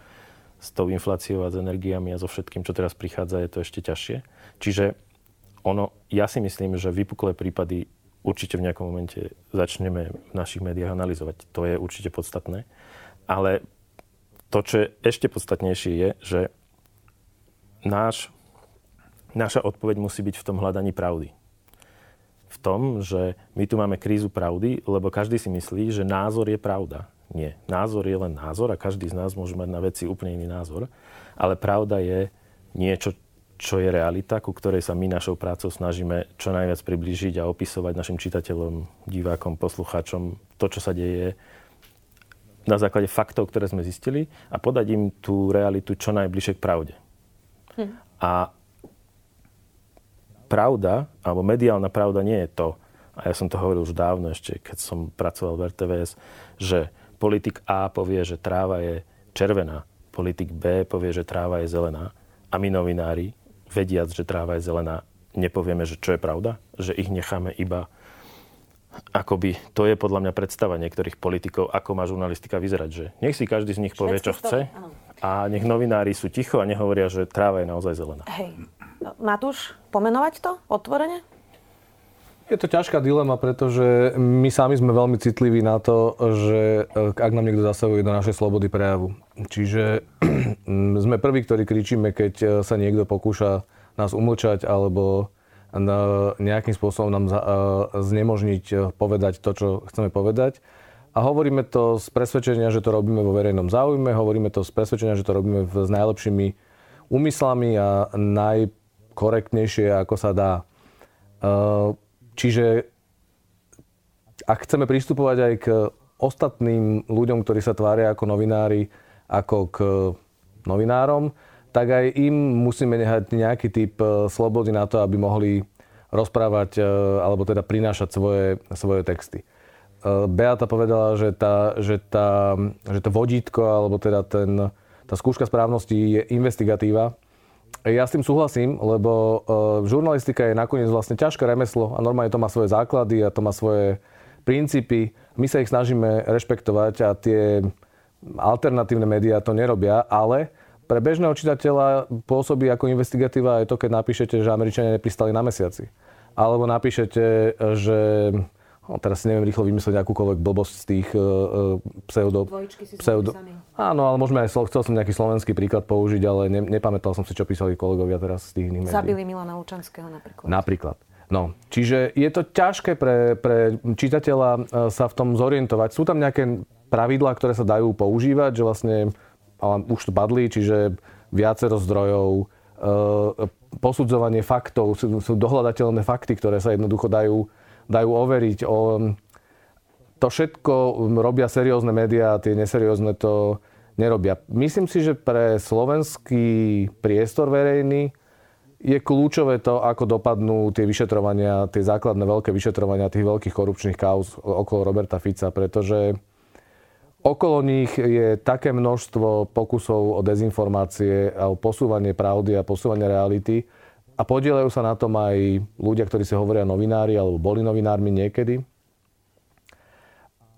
S tou infláciou a s energiami a so všetkým, čo teraz prichádza, je to ešte ťažšie. Čiže ono, ja si myslím, že vypuklé prípady určite v nejakom momente začneme v našich médiách analyzovať. To je určite podstatné. Ale to, čo je ešte podstatnejšie, je, že náš, naša odpoveď musí byť v tom hľadaní pravdy. V tom, že my tu máme krízu pravdy, lebo každý si myslí, že názor je pravda. Nie. Názor je len názor a každý z nás môže mať na veci úplne iný názor. Ale pravda je niečo, čo je realita, ku ktorej sa my našou prácou snažíme čo najviac priblížiť a opisovať našim čitateľom, divákom, poslucháčom to, čo sa deje na základe faktov, ktoré sme zistili a podať im tú realitu čo najbližšie k pravde. Hm. A pravda, alebo mediálna pravda nie je to, a ja som to hovoril už dávno ešte, keď som pracoval v RTVS, že politik A povie, že tráva je červená, politik B povie, že tráva je zelená a my novinári vediac, že tráva je zelená, nepovieme, že čo je pravda? Že ich necháme iba akoby, to je podľa mňa predstava niektorých politikov, ako má žurnalistika vyzerať, že nech si každý z nich povie, čo chce a nech novinári sú ticho a nehovoria, že tráva je naozaj zelená. Hej. Matúš, pomenovať to otvorene? Je to ťažká dilema, pretože my sami sme veľmi citliví na to, že eh, ak nám niekto zasahuje do našej slobody prejavu. Čiže sme prví, ktorí kričíme, keď eh, sa niekto pokúša nás umlčať alebo nejakým spôsobom nám eh, znemožniť povedať to, čo chceme povedať. A hovoríme to z presvedčenia, že to robíme vo verejnom záujme, hovoríme to z presvedčenia, že to robíme s najlepšími úmyslami a najkorektnejšie, ako sa dá. Čiže ak chceme pristupovať aj k ostatným ľuďom, ktorí sa tvária ako novinári, ako k novinárom, tak aj im musíme nehať nejaký typ e, slobody na to, aby mohli rozprávať e, alebo teda prinášať svoje, svoje texty. E, Beata povedala, že, tá, že, tá, že to vodítko alebo teda ten, tá skúška správnosti je investigatíva. Ja s tým súhlasím, lebo žurnalistika je nakoniec vlastne ťažké remeslo a normálne to má svoje základy a to má svoje princípy. My sa ich snažíme rešpektovať a tie alternatívne médiá to nerobia, ale pre bežného čitateľa pôsobí ako investigatíva aj to, keď napíšete, že Američania nepristali na mesiaci. Alebo napíšete, že no, teraz si neviem rýchlo vymyslieť akúkoľvek blbosť z tých uh, pseudo... pseudo áno, ale môžeme aj, chcel som nejaký slovenský príklad použiť, ale ne, nepamätal som si, čo písali kolegovia teraz z tých iných médií. Zabili Milana Lučanského napríklad. Napríklad. No, čiže je to ťažké pre, pre čitateľa e, sa v tom zorientovať. Sú tam nejaké pravidlá, ktoré sa dajú používať, že vlastne, ale už to padli, čiže viacero zdrojov, e, posudzovanie faktov, sú, sú dohľadateľné fakty, ktoré sa jednoducho dajú, dajú overiť. O, to všetko robia seriózne médiá, tie neseriózne to nerobia. Myslím si, že pre slovenský priestor verejný je kľúčové to, ako dopadnú tie vyšetrovania, tie základné veľké vyšetrovania tých veľkých korupčných kauz okolo Roberta Fica, pretože okolo nich je také množstvo pokusov o dezinformácie a o posúvanie pravdy a posúvanie reality a podielajú sa na tom aj ľudia, ktorí si hovoria novinári alebo boli novinármi niekedy.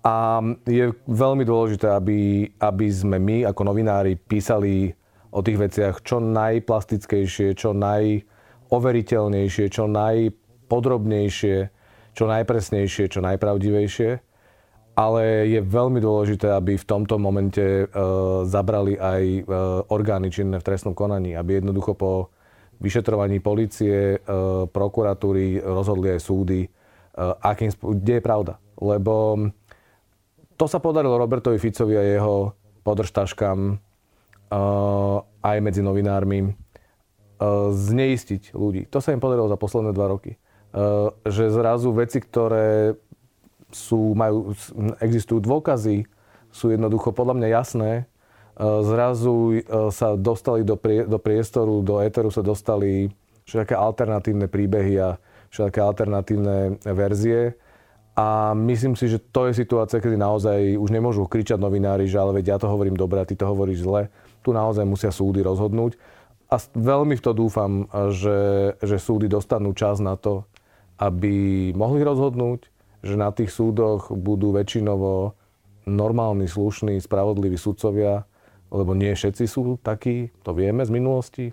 A je veľmi dôležité, aby, aby sme my ako novinári písali o tých veciach čo najplastickejšie, čo najoveriteľnejšie, čo najpodrobnejšie, čo najpresnejšie, čo najpravdivejšie. Ale je veľmi dôležité, aby v tomto momente e, zabrali aj e, orgány činné v trestnom konaní, aby jednoducho po vyšetrovaní policie, e, prokuratúry rozhodli aj súdy, e, akým, kde je pravda. Lebo to sa podarilo Robertovi Ficovi a jeho podržtaškám aj medzi novinármi zneistiť ľudí. To sa im podarilo za posledné dva roky. Že zrazu veci, ktoré sú, majú, existujú dôkazy, sú jednoducho podľa mňa jasné, zrazu sa dostali do, prie, do priestoru, do éteru sa dostali všetké alternatívne príbehy a všetké alternatívne verzie a myslím si, že to je situácia, kedy naozaj už nemôžu kričať novinári, že ale veď ja to hovorím dobre a ty to hovoríš zle. Tu naozaj musia súdy rozhodnúť. A veľmi v to dúfam, že, že súdy dostanú čas na to, aby mohli rozhodnúť, že na tých súdoch budú väčšinovo normálni, slušní, spravodliví sudcovia, lebo nie všetci sú takí, to vieme z minulosti.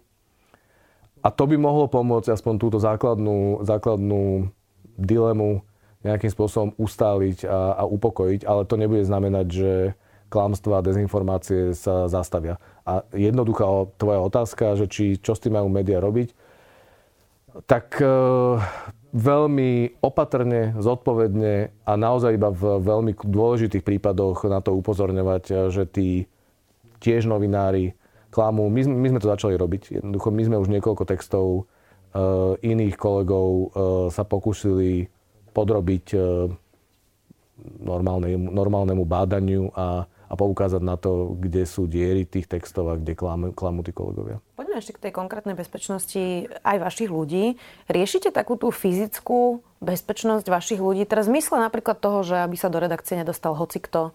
A to by mohlo pomôcť aspoň túto základnú, základnú dilemu nejakým spôsobom ustáliť a, a upokojiť, ale to nebude znamenať, že klamstva a dezinformácie sa zastavia. A jednoduchá tvoja otázka, že či, čo s tým majú médiá robiť, tak e, veľmi opatrne, zodpovedne a naozaj iba v veľmi dôležitých prípadoch na to upozorňovať, e, že tí tiež novinári klamú. My, my sme to začali robiť. Jednoducho my sme už niekoľko textov e, iných kolegov e, sa pokúsili podrobiť e, normálnemu, normálnemu bádaniu a, a poukázať na to, kde sú diery tých textov a kde klamú, klamú tí kolegovia. Poďme ešte k tej konkrétnej bezpečnosti aj vašich ľudí. Riešite takú tú fyzickú bezpečnosť vašich ľudí? Teraz mysle napríklad toho, že aby sa do redakcie nedostal hocikto,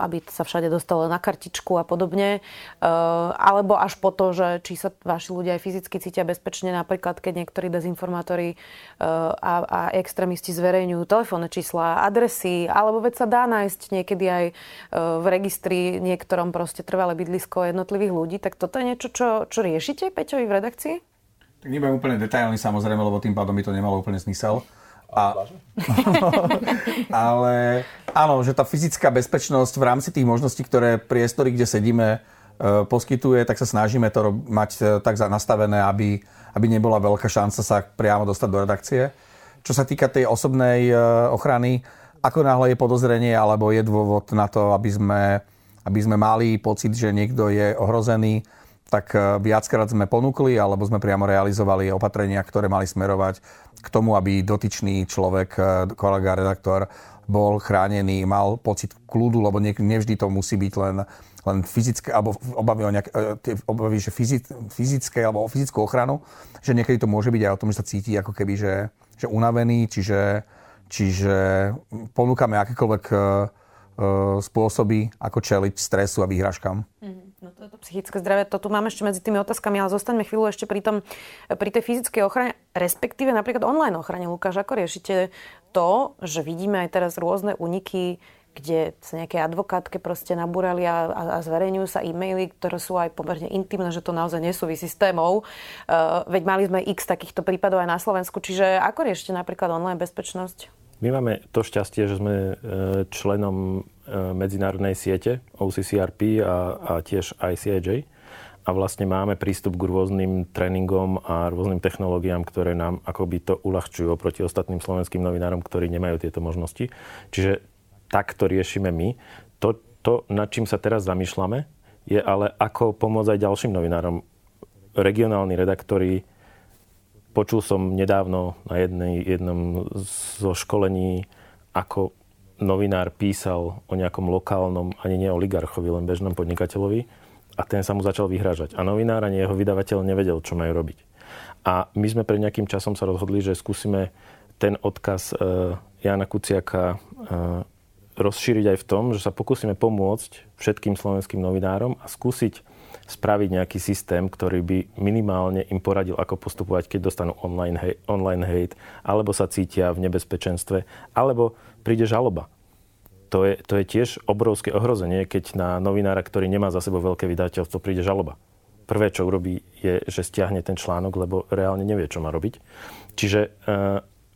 aby sa všade dostalo na kartičku a podobne. Eh, alebo až po to, že či sa vaši ľudia aj fyzicky cítia bezpečne, napríklad keď niektorí dezinformátori eh, a, a extrémisti zverejňujú telefónne čísla, adresy, alebo veď sa dá nájsť niekedy aj v registri niektorom proste trvalé bydlisko jednotlivých ľudí. Tak toto je niečo, čo, čo riešite, Peťovi, v redakcii? Tak nebudem úplne detailný samozrejme, lebo tým pádom by to nemalo úplne zmysel. A, ale áno, že tá fyzická bezpečnosť v rámci tých možností, ktoré priestory, kde sedíme, e, poskytuje, tak sa snažíme to mať e, tak nastavené, aby, aby nebola veľká šanca sa priamo dostať do redakcie. Čo sa týka tej osobnej e, ochrany, ako náhle je podozrenie alebo je dôvod na to, aby sme, aby sme mali pocit, že niekto je ohrozený, tak e, viackrát sme ponúkli alebo sme priamo realizovali opatrenia, ktoré mali smerovať k tomu, aby dotyčný človek, e, kolega, redaktor, bol chránený, mal pocit kľudu, lebo nevždy to musí byť len, len fyzické, alebo obavy o nejak, e, obavy, že fyzické alebo o fyzickú ochranu, že niekedy to môže byť aj o tom, že sa cíti ako keby, že, že unavený, čiže Čiže ponúkame akékoľvek spôsoby, ako čeliť stresu a výhražkám. Mm-hmm. No to je to psychické zdravie. To tu máme ešte medzi tými otázkami, ale zostaňme chvíľu ešte pri, tom, pri tej fyzickej ochrane, respektíve napríklad online ochrane. Lukáš, ako riešite to, že vidíme aj teraz rôzne úniky kde sa nejaké advokátke proste nabúrali a, a, a zverejňujú sa e-maily, ktoré sú aj pomerne intimné, že to naozaj nesúvisí s témou. Uh, veď mali sme x takýchto prípadov aj na Slovensku. Čiže ako riešite napríklad online bezpečnosť? My máme to šťastie, že sme e, členom medzinárodnej siete OCCRP a, a tiež ICIJ a vlastne máme prístup k rôznym tréningom a rôznym technológiám, ktoré nám akoby to uľahčujú oproti ostatným slovenským novinárom, ktorí nemajú tieto možnosti. Čiže takto riešime my. To, to nad čím sa teraz zamýšľame, je ale ako pomôcť aj ďalším novinárom. Regionálni redaktori Počul som nedávno na jednej, jednom zo školení, ako novinár písal o nejakom lokálnom, ani nie oligarchovi, len bežnom podnikateľovi a ten sa mu začal vyhrážať. A novinár ani jeho vydavateľ nevedel, čo majú robiť. A my sme pred nejakým časom sa rozhodli, že skúsime ten odkaz e, Jana Kuciaka e, rozšíriť aj v tom, že sa pokúsime pomôcť všetkým slovenským novinárom a skúsiť spraviť nejaký systém, ktorý by minimálne im poradil, ako postupovať, keď dostanú online, hate, online hate, alebo sa cítia v nebezpečenstve, alebo príde žaloba. To je, to je tiež obrovské ohrozenie, keď na novinára, ktorý nemá za sebou veľké vydateľstvo, príde žaloba. Prvé, čo urobí, je, že stiahne ten článok, lebo reálne nevie, čo má robiť. Čiže e,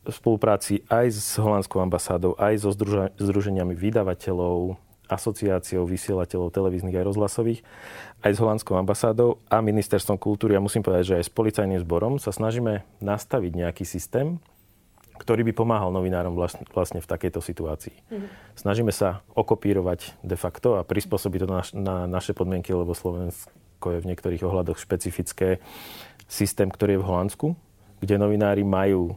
v spolupráci aj s holandskou ambasádou, aj so združeniami vydavateľov, asociáciou vysielateľov televíznych aj rozhlasových, aj s holandskou ambasádou a ministerstvom kultúry a musím povedať, že aj s policajným zborom sa snažíme nastaviť nejaký systém, ktorý by pomáhal novinárom vlastne v takejto situácii. Mm-hmm. Snažíme sa okopírovať de facto a prispôsobiť to na, na naše podmienky, lebo Slovensko je v niektorých ohľadoch špecifické systém, ktorý je v Holandsku, kde novinári majú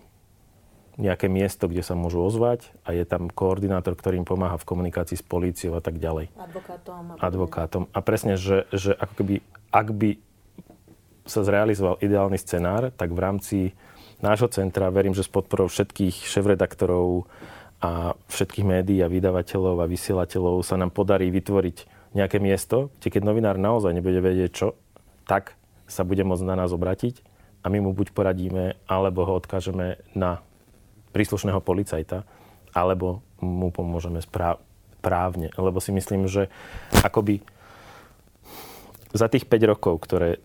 nejaké miesto, kde sa môžu ozvať a je tam koordinátor, ktorý im pomáha v komunikácii s políciou a tak ďalej. Advokátom. A Advokátom. A presne, že, že ako keby, ak by sa zrealizoval ideálny scenár, tak v rámci nášho centra, verím, že s podporou všetkých šéf-redaktorov a všetkých médií a vydavateľov a vysielateľov sa nám podarí vytvoriť nejaké miesto, kde keď novinár naozaj nebude vedieť čo, tak sa bude môcť na nás obratiť a my mu buď poradíme, alebo ho odkážeme na príslušného policajta, alebo mu pomôžeme správ- právne. Lebo si myslím, že akoby za tých 5 rokov, ktoré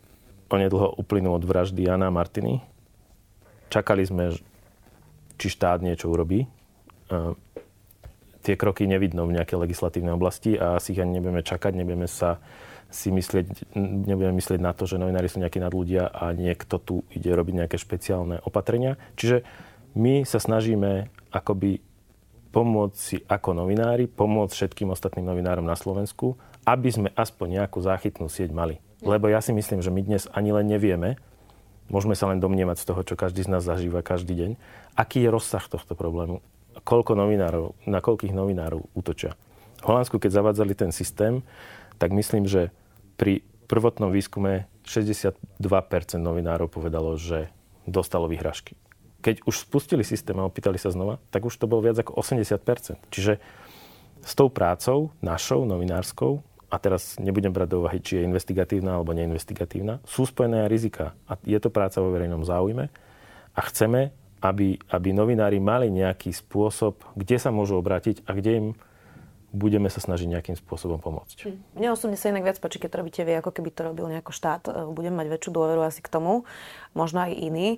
onedlho uplynú od vraždy Jana Martiny, čakali sme, či štát niečo urobí. Tie kroky nevidno v nejakej legislatívnej oblasti a asi ich ani nebudeme čakať, nebudeme sa si myslieť, nebudeme myslieť na to, že novinári sú nejakí nadľudia a niekto tu ide robiť nejaké špeciálne opatrenia. Čiže my sa snažíme akoby pomôcť si ako novinári, pomôcť všetkým ostatným novinárom na Slovensku, aby sme aspoň nejakú záchytnú sieť mali. Lebo ja si myslím, že my dnes ani len nevieme, môžeme sa len domnievať z toho, čo každý z nás zažíva každý deň, aký je rozsah tohto problému, koľko novinárov, na koľkých novinárov útočia. V Holandsku, keď zavádzali ten systém, tak myslím, že pri prvotnom výskume 62% novinárov povedalo, že dostalo vyhražky keď už spustili systém a opýtali sa znova, tak už to bolo viac ako 80% Čiže s tou prácou, našou, novinárskou, a teraz nebudem brať do úvahy, či je investigatívna alebo neinvestigatívna, sú spojené aj rizika. A je to práca vo verejnom záujme a chceme, aby, aby novinári mali nejaký spôsob, kde sa môžu obrátiť a kde im budeme sa snažiť nejakým spôsobom pomôcť. Hm. Mne osobne sa inak viac páči, keď robíte vy, ako keby to robil nejako štát. Budem mať väčšiu dôveru asi k tomu, možno aj iný.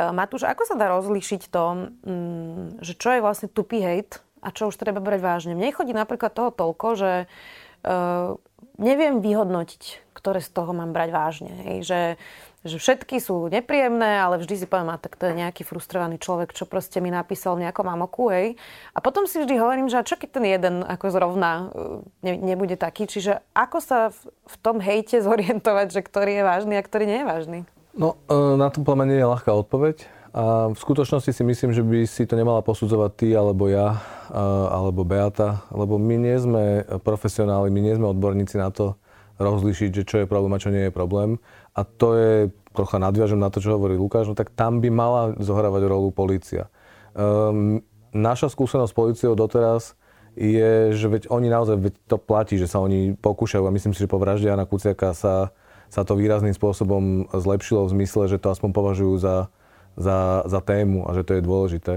Eh, Matúš, ako sa dá rozlíšiť to, mm, že čo je vlastne tupý hate a čo už treba brať vážne? Mne chodí napríklad toho toľko, že neviem vyhodnotiť, ktoré z toho mám brať vážne. Hej, že, že všetky sú nepríjemné, ale vždy si poviem, a tak to je nejaký frustrovaný človek, čo proste mi napísal v nejakom amoku, hej. A potom si vždy hovorím, že čo keď ten jeden ako zrovna e, ne, nebude taký, čiže ako sa v, v tom hejte zorientovať, že ktorý je vážny a ktorý nie je vážny? No, e, na plame nie je ľahká odpoveď. A v skutočnosti si myslím, že by si to nemala posudzovať ty, alebo ja, alebo Beata, lebo my nie sme profesionáli, my nie sme odborníci na to rozlišiť, že čo je problém a čo nie je problém. A to je, trocha nadviažem na to, čo hovorí Lukáš, no tak tam by mala zohrávať rolu policia. Um, naša skúsenosť s policiou doteraz je, že veď oni naozaj, veď to platí, že sa oni pokúšajú a myslím si, že po vražde Jana Kuciaka sa, sa to výrazným spôsobom zlepšilo v zmysle, že to aspoň považujú za, za, za tému a že to je dôležité.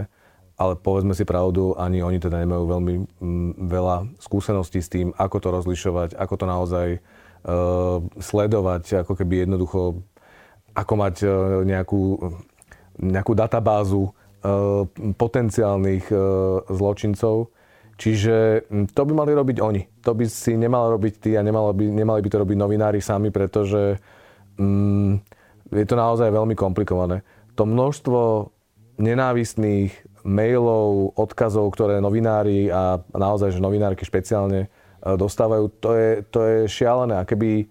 Ale povedzme si pravdu, ani oni teda nemajú veľmi m, mm, veľa skúseností s tým, ako to rozlišovať, ako to naozaj uh, sledovať, ako keby jednoducho, ako mať uh, nejakú, nejakú databázu uh, potenciálnych uh, zločincov. Čiže to by mali robiť oni. To by si nemal robiť ty a nemali by, nemali by to robiť novinári sami, pretože um, je to naozaj veľmi komplikované to množstvo nenávistných mailov, odkazov, ktoré novinári a naozaj, že novinárky špeciálne e, dostávajú, to je, to je šialené. A keby,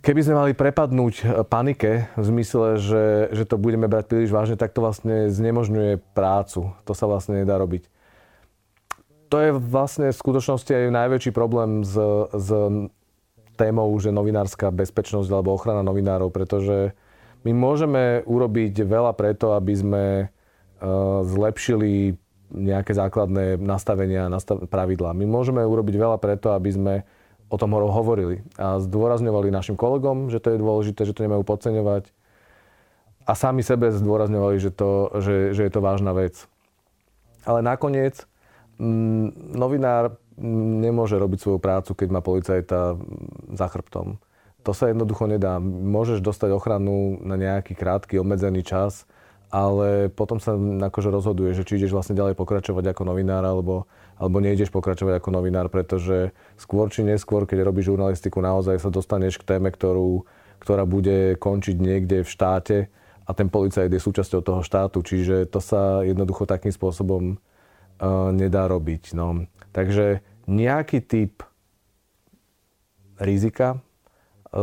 keby sme mali prepadnúť e, panike v zmysle, že, že to budeme brať príliš vážne, tak to vlastne znemožňuje prácu. To sa vlastne nedá robiť. To je vlastne v skutočnosti aj najväčší problém s, s témou, že novinárska bezpečnosť alebo ochrana novinárov, pretože my môžeme urobiť veľa preto, aby sme e, zlepšili nejaké základné nastavenia, nastav- pravidlá. My môžeme urobiť veľa preto, aby sme o tom hovorili a zdôrazňovali našim kolegom, že to je dôležité, že to nemajú podceňovať a sami sebe zdôrazňovali, že, to, že, že je to vážna vec. Ale nakoniec m, mm, novinár nemôže robiť svoju prácu, keď má policajta za chrbtom. To sa jednoducho nedá. Môžeš dostať ochranu na nejaký krátky, obmedzený čas, ale potom sa akože rozhoduje, že či ideš vlastne ďalej pokračovať ako novinár, alebo, alebo neideš pokračovať ako novinár, pretože skôr či neskôr, keď robíš žurnalistiku, naozaj sa dostaneš k téme, ktorú, ktorá bude končiť niekde v štáte a ten policajt je súčasťou toho štátu, čiže to sa jednoducho takým spôsobom uh, nedá robiť. No. Takže nejaký typ rizika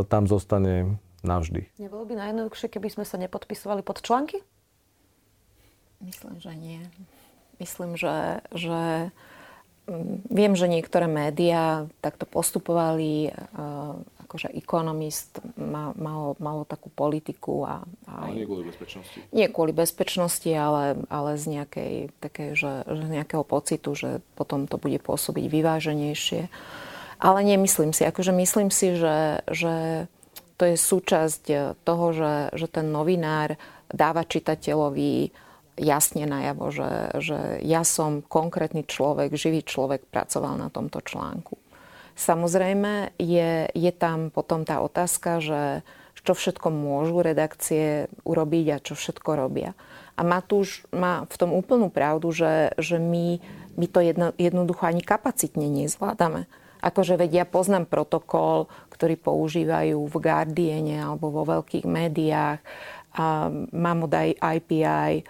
tam zostane navždy. Nebolo by najjednoduchšie, keby sme sa nepodpisovali pod články? Myslím, že nie. Myslím, že, že mm, viem, že niektoré médiá takto postupovali, e, akože ekonomist mal, malo, malo takú politiku. A, a ale nie kvôli bezpečnosti. Nie kvôli bezpečnosti, ale, ale z nejakej, také, že, že nejakého pocitu, že potom to bude pôsobiť vyváženejšie. Ale nemyslím si. Akože myslím si, že, že to je súčasť toho, že, že ten novinár dáva čitateľovi jasne najavo, že, že ja som konkrétny človek, živý človek, pracoval na tomto článku. Samozrejme je, je tam potom tá otázka, že čo všetko môžu redakcie urobiť a čo všetko robia. A Matúš má v tom úplnú pravdu, že, že my, my to jedno, jednoducho ani kapacitne nezvládame. Akože veď ja poznám protokol, ktorý používajú v Guardiane alebo vo veľkých médiách. A mám od IPI, e,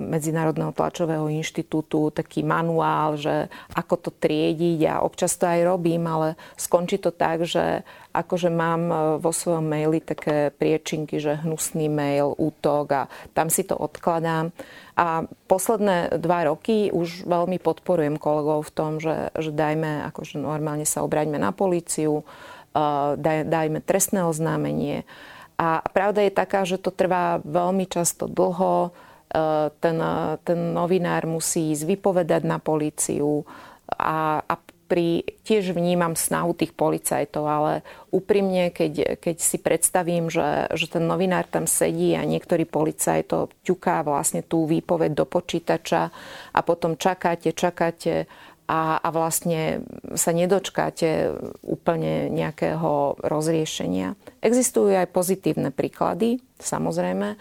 Medzinárodného tlačového inštitútu taký manuál, že ako to triediť a občas to aj robím, ale skončí to tak, že akože mám e, vo svojom maili také priečinky, že hnusný mail, útok a tam si to odkladám. A posledné dva roky už veľmi podporujem kolegov v tom, že, že dajme, akože normálne sa obraťme na políciu, uh, daj, dajme trestné oznámenie. A pravda je taká, že to trvá veľmi často dlho. Uh, ten, ten novinár musí ísť vypovedať na políciu a, a pri, tiež vnímam snahu tých policajtov, ale úprimne, keď, keď si predstavím, že, že ten novinár tam sedí a niektorý policajt to ťuká vlastne tú výpoveď do počítača a potom čakáte, čakáte a, a vlastne sa nedočkáte úplne nejakého rozriešenia. Existujú aj pozitívne príklady, samozrejme,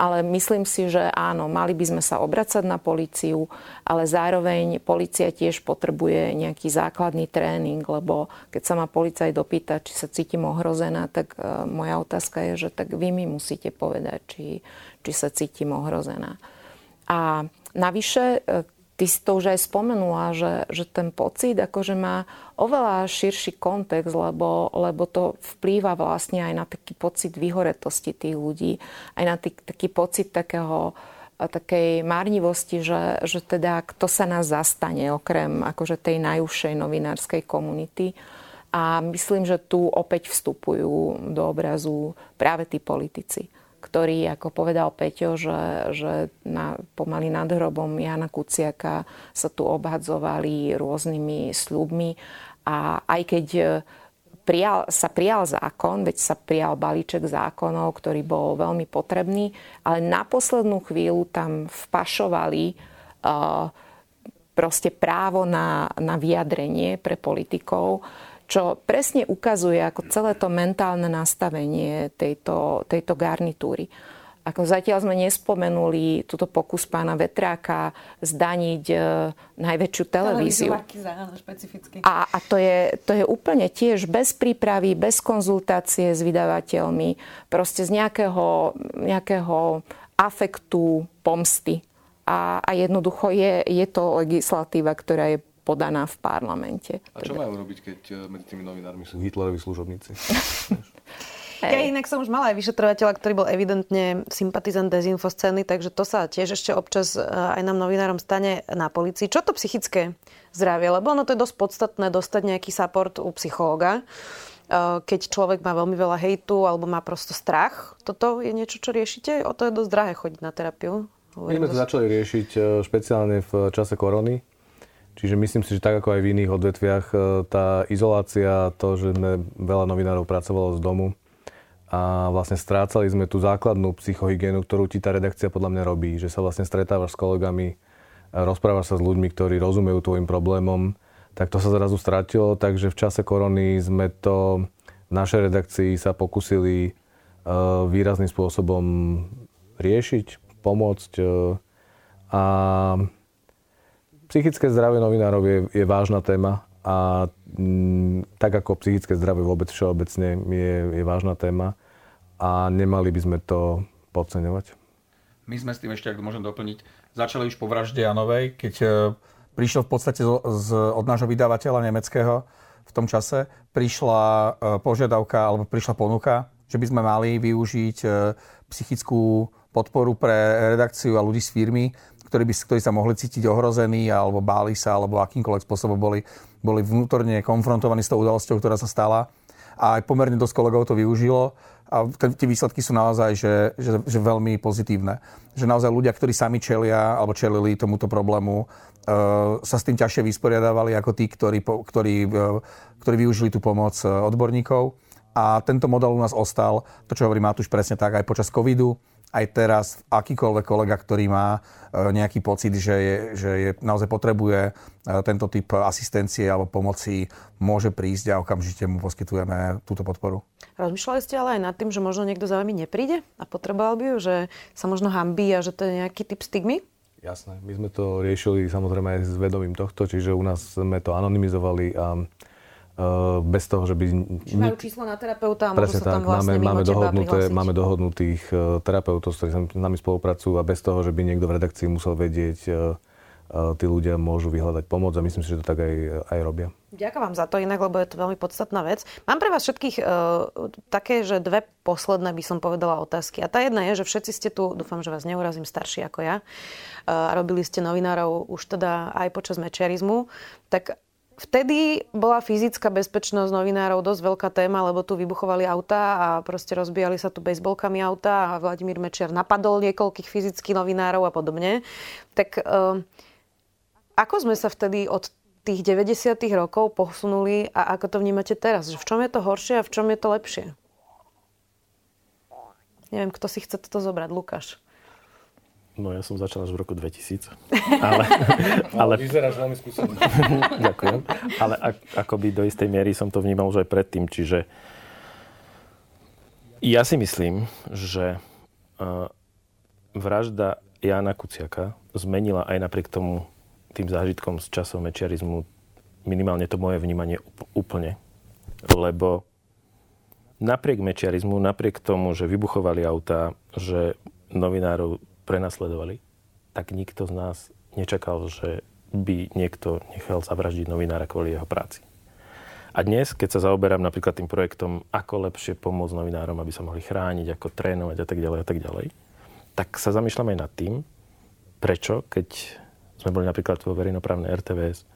ale myslím si, že áno, mali by sme sa obracať na policiu, ale zároveň policia tiež potrebuje nejaký základný tréning, lebo keď sa ma policaj dopýta, či sa cítim ohrozená, tak uh, moja otázka je, že tak vy mi musíte povedať, či, či sa cítim ohrozená. A navyše, uh, ty si to už aj spomenula, že, že ten pocit akože má oveľa širší kontext, lebo, lebo to vplýva vlastne aj na taký pocit vyhoretosti tých ľudí, aj na tý, taký pocit takého takej márnivosti, že, že teda kto sa nás zastane okrem akože tej najúžšej novinárskej komunity. A myslím, že tu opäť vstupujú do obrazu práve tí politici ktorí, ako povedal Peťo, že, že na, pomaly nad hrobom Jana Kuciaka sa tu obhadzovali rôznymi sľubmi. A aj keď e, prijal, sa prijal zákon, veď sa prijal balíček zákonov, ktorý bol veľmi potrebný, ale na poslednú chvíľu tam vpašovali uh, proste právo na, na vyjadrenie pre politikov čo presne ukazuje ako celé to mentálne nastavenie tejto, tejto garnitúry. Ako zatiaľ sme nespomenuli túto pokus pána Vetráka zdaniť e, najväčšiu televíziu. A, a to, je, to je úplne tiež bez prípravy, bez konzultácie s vydavateľmi, proste z nejakého, nejakého afektu pomsty. A, a jednoducho je, je to legislatíva, ktorá je podaná v parlamente. A čo majú robiť, keď e, medzi tými novinármi sú Hitlerovi služobníci? Ja inak som už mala aj vyšetrovateľa, ktorý bol evidentne sympatizant dezinfoscény, takže to sa tiež ešte občas e, aj nám novinárom stane na policii. Čo to psychické zdravie? Lebo ono to je dosť podstatné dostať nejaký support u psychológa e, keď človek má veľmi veľa hejtu alebo má prosto strach. Toto je niečo, čo riešite? O to je dosť drahé chodiť na terapiu. My sme to začali riešiť špeciálne v čase korony, Čiže myslím si, že tak ako aj v iných odvetviach, e, tá izolácia, to, že sme veľa novinárov pracovalo z domu a vlastne strácali sme tú základnú psychohygienu, ktorú ti tá redakcia podľa mňa robí. Že sa vlastne stretávaš s kolegami, rozprávaš sa s ľuďmi, ktorí rozumejú tvojim problémom, tak to sa zrazu stratilo. Takže v čase korony sme to v našej redakcii sa pokusili e, výrazným spôsobom riešiť, pomôcť e, a Psychické zdravie novinárov je, je vážna téma a m, mm, tak ako psychické zdravie vôbec všeobecne je, je vážna téma a nemali by sme to podceňovať. My sme s tým ešte, ak môžem doplniť, začali už po vražde Janovej, keď e, prišiel v podstate z, z, od nášho vydavateľa nemeckého v tom čase, prišla e, požiadavka alebo prišla ponuka, že by sme mali využiť e, psychickú podporu pre redakciu a ľudí z firmy ktorí, by, ktorí sa mohli cítiť ohrození alebo báli sa, alebo akýmkoľvek spôsobom boli, boli vnútorne konfrontovaní s tou udalosťou, ktorá sa stala. A aj pomerne dosť kolegov to využilo. A tie výsledky sú naozaj že, že, že veľmi pozitívne. Že naozaj ľudia, ktorí sami čelia alebo čelili tomuto problému, uh, sa s tým ťažšie vysporiadávali ako tí, ktorí, ktorí, uh, ktorí využili tú pomoc e, odborníkov. A tento model u nás ostal, to čo hovorí Matúš presne tak, aj počas covidu aj teraz akýkoľvek kolega, ktorý má e, nejaký pocit, že, je, že je, naozaj potrebuje e, tento typ asistencie alebo pomoci, môže prísť a okamžite mu poskytujeme túto podporu. Rozmýšľali ste ale aj nad tým, že možno niekto za vami nepríde a potreboval by ju, že sa možno hambí a že to je nejaký typ stigmy? Jasné, my sme to riešili samozrejme aj s vedomím tohto, čiže u nás sme to anonymizovali a bez toho, že by... Čiže majú číslo na terapeuta a môžu sa tam vlastne máme, máme, dohodnuté, máme dohodnutých eh, terapeutov, ktorí s nami spolupracujú a bez toho, že by niekto v redakcii musel vedieť, eh, tí ľudia môžu vyhľadať pomoc a myslím si, že to tak aj, aj robia. Ďakujem vám za to inak, lebo je to veľmi podstatná vec. Mám pre vás všetkých uh, také, že dve posledné by som povedala otázky. A tá jedna je, že všetci ste tu, dúfam, že vás neurazím, starší ako ja, uh, robili ste novinárov už teda aj počas mečiarizmu, tak Vtedy bola fyzická bezpečnosť novinárov dosť veľká téma, lebo tu vybuchovali auta a proste rozbijali sa tu bejsbolkami auta a Vladimír Mečiar napadol niekoľkých fyzických novinárov a podobne. Tak uh, ako sme sa vtedy od tých 90. rokov posunuli a ako to vnímate teraz? V čom je to horšie a v čom je to lepšie? Neviem, kto si chce toto zobrať. Lukáš. No ja som začal až v roku 2000. Ale, ale... Vyzeráš veľmi skúsený. Ďakujem. Ale ak, akoby do istej miery som to vnímal už aj predtým. Čiže ja si myslím, že uh, vražda Jana Kuciaka zmenila aj napriek tomu tým zážitkom z časov mečiarizmu minimálne to moje vnímanie úplne. Lebo napriek mečiarizmu, napriek tomu, že vybuchovali autá, že novinárov prenasledovali, tak nikto z nás nečakal, že by niekto nechal zavraždiť novinára kvôli jeho práci. A dnes, keď sa zaoberám napríklad tým projektom, ako lepšie pomôcť novinárom, aby sa mohli chrániť, ako trénovať a tak ďalej a tak ďalej, tak sa zamýšľam aj nad tým, prečo, keď sme boli napríklad vo verejnoprávnej RTVS,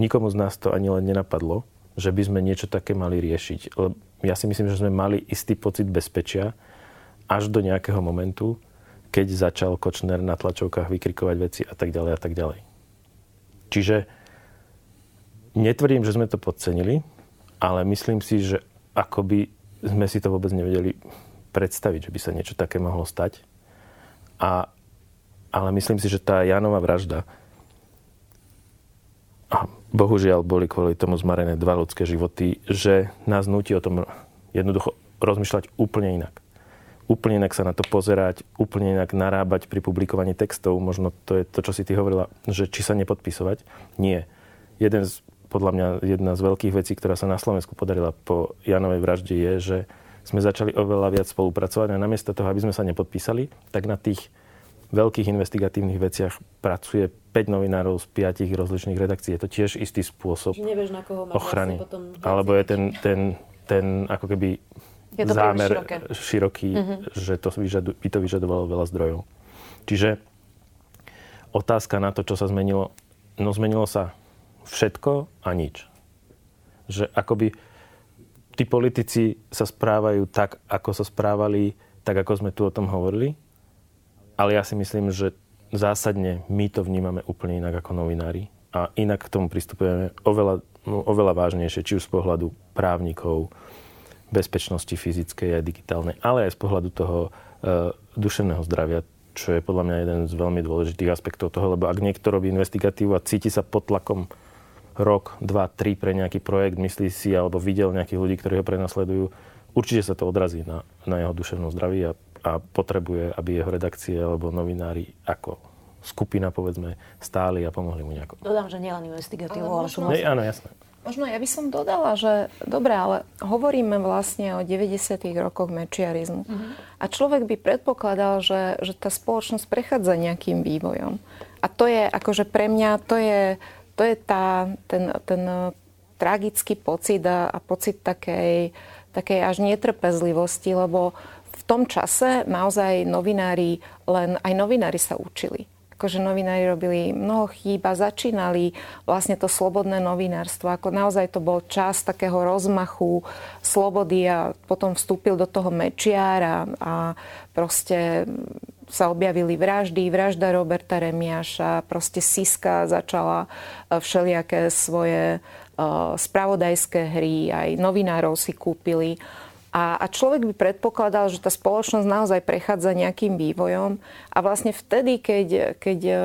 nikomu z nás to ani len nenapadlo, že by sme niečo také mali riešiť. Ja si myslím, že sme mali istý pocit bezpečia až do nejakého momentu, keď začal Kočner na tlačovkách vykrikovať veci a tak ďalej a tak ďalej. Čiže netvrdím, že sme to podcenili, ale myslím si, že akoby sme si to vôbec nevedeli predstaviť, že by sa niečo také mohlo stať. A, ale myslím si, že tá Janova vražda, a bohužiaľ boli kvôli tomu zmarené dva ľudské životy, že nás nutí o tom jednoducho rozmýšľať úplne inak. Úplne inak sa na to pozerať, úplne inak narábať pri publikovaní textov. Možno to je to, čo si ty hovorila, že či sa nepodpisovať. Nie. Jeden z podľa mňa jedna z veľkých vecí, ktorá sa na Slovensku podarila po Janovej vražde je, že sme začali oveľa viac spolupracovať a namiesto toho, aby sme sa nepodpísali, tak na tých veľkých investigatívnych veciach pracuje 5 novinárov z 5 rozličných redakcií. Je to tiež istý spôsob nevieš, na koho ochrany. Vlastne potom Alebo je ten, ten, ten ako keby je to zámer široký, uh-huh. že to vyžadu, by to vyžadovalo veľa zdrojov. Čiže otázka na to, čo sa zmenilo. No zmenilo sa všetko a nič. Že akoby tí politici sa správajú tak, ako sa správali, tak ako sme tu o tom hovorili. Ale ja si myslím, že zásadne my to vnímame úplne inak ako novinári. A inak k tomu pristupujeme oveľa, no, oveľa vážnejšie, či už z pohľadu právnikov, bezpečnosti fyzickej a digitálnej, ale aj z pohľadu toho e, duševného zdravia, čo je podľa mňa jeden z veľmi dôležitých aspektov toho, lebo ak niekto robí investigatívu a cíti sa pod tlakom rok, dva, tri pre nejaký projekt, myslí si alebo videl nejakých ľudí, ktorí ho prenasledujú, určite sa to odrazí na, na jeho duševnom zdraví a, a potrebuje, aby jeho redakcie alebo novinári ako skupina, povedzme, stáli a pomohli mu nejako. Dodám, že nielen investigatívu, ale, ale možno... Ne, áno, jasné. Možno ja by som dodala, že dobre, ale hovoríme vlastne o 90. rokoch mečiarizmu. Uh-huh. A človek by predpokladal, že, že tá spoločnosť prechádza nejakým vývojom. A to je, akože pre mňa, to je to je tá, ten, ten tragický pocit a, a pocit takej, takej až netrpezlivosti, lebo v tom čase naozaj novinári, len aj novinári sa učili. Akože novinári robili mnoho chýb a začínali vlastne to slobodné novinárstvo. Ako naozaj to bol čas takého rozmachu, slobody a potom vstúpil do toho Mečiar a, proste sa objavili vraždy, vražda Roberta Remiaša, proste Siska začala e, všelijaké svoje uh, spravodajské hry, aj novinárov si kúpili. A, a človek by predpokladal, že tá spoločnosť naozaj prechádza nejakým vývojom a vlastne vtedy, keď, keď uh,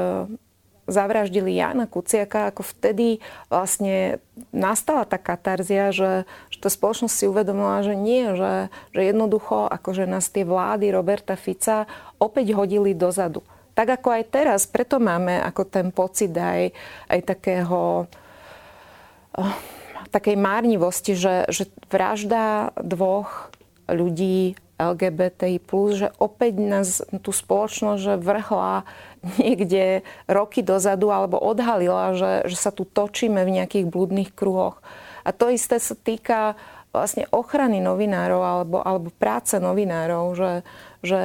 zavraždili Jana Kuciaka, ako vtedy vlastne nastala tá katarzia, že, že tá spoločnosť si uvedomila, že nie, že, že jednoducho akože nás tie vlády Roberta Fica opäť hodili dozadu. Tak ako aj teraz, preto máme ako ten pocit aj, aj takého uh, takej márnivosti, že, že vražda dvoch ľudí LGBTI+, že opäť nás tú spoločnosť že vrhla niekde roky dozadu alebo odhalila, že, že sa tu točíme v nejakých blúdnych kruhoch. A to isté sa týka vlastne ochrany novinárov alebo, alebo práce novinárov, že, že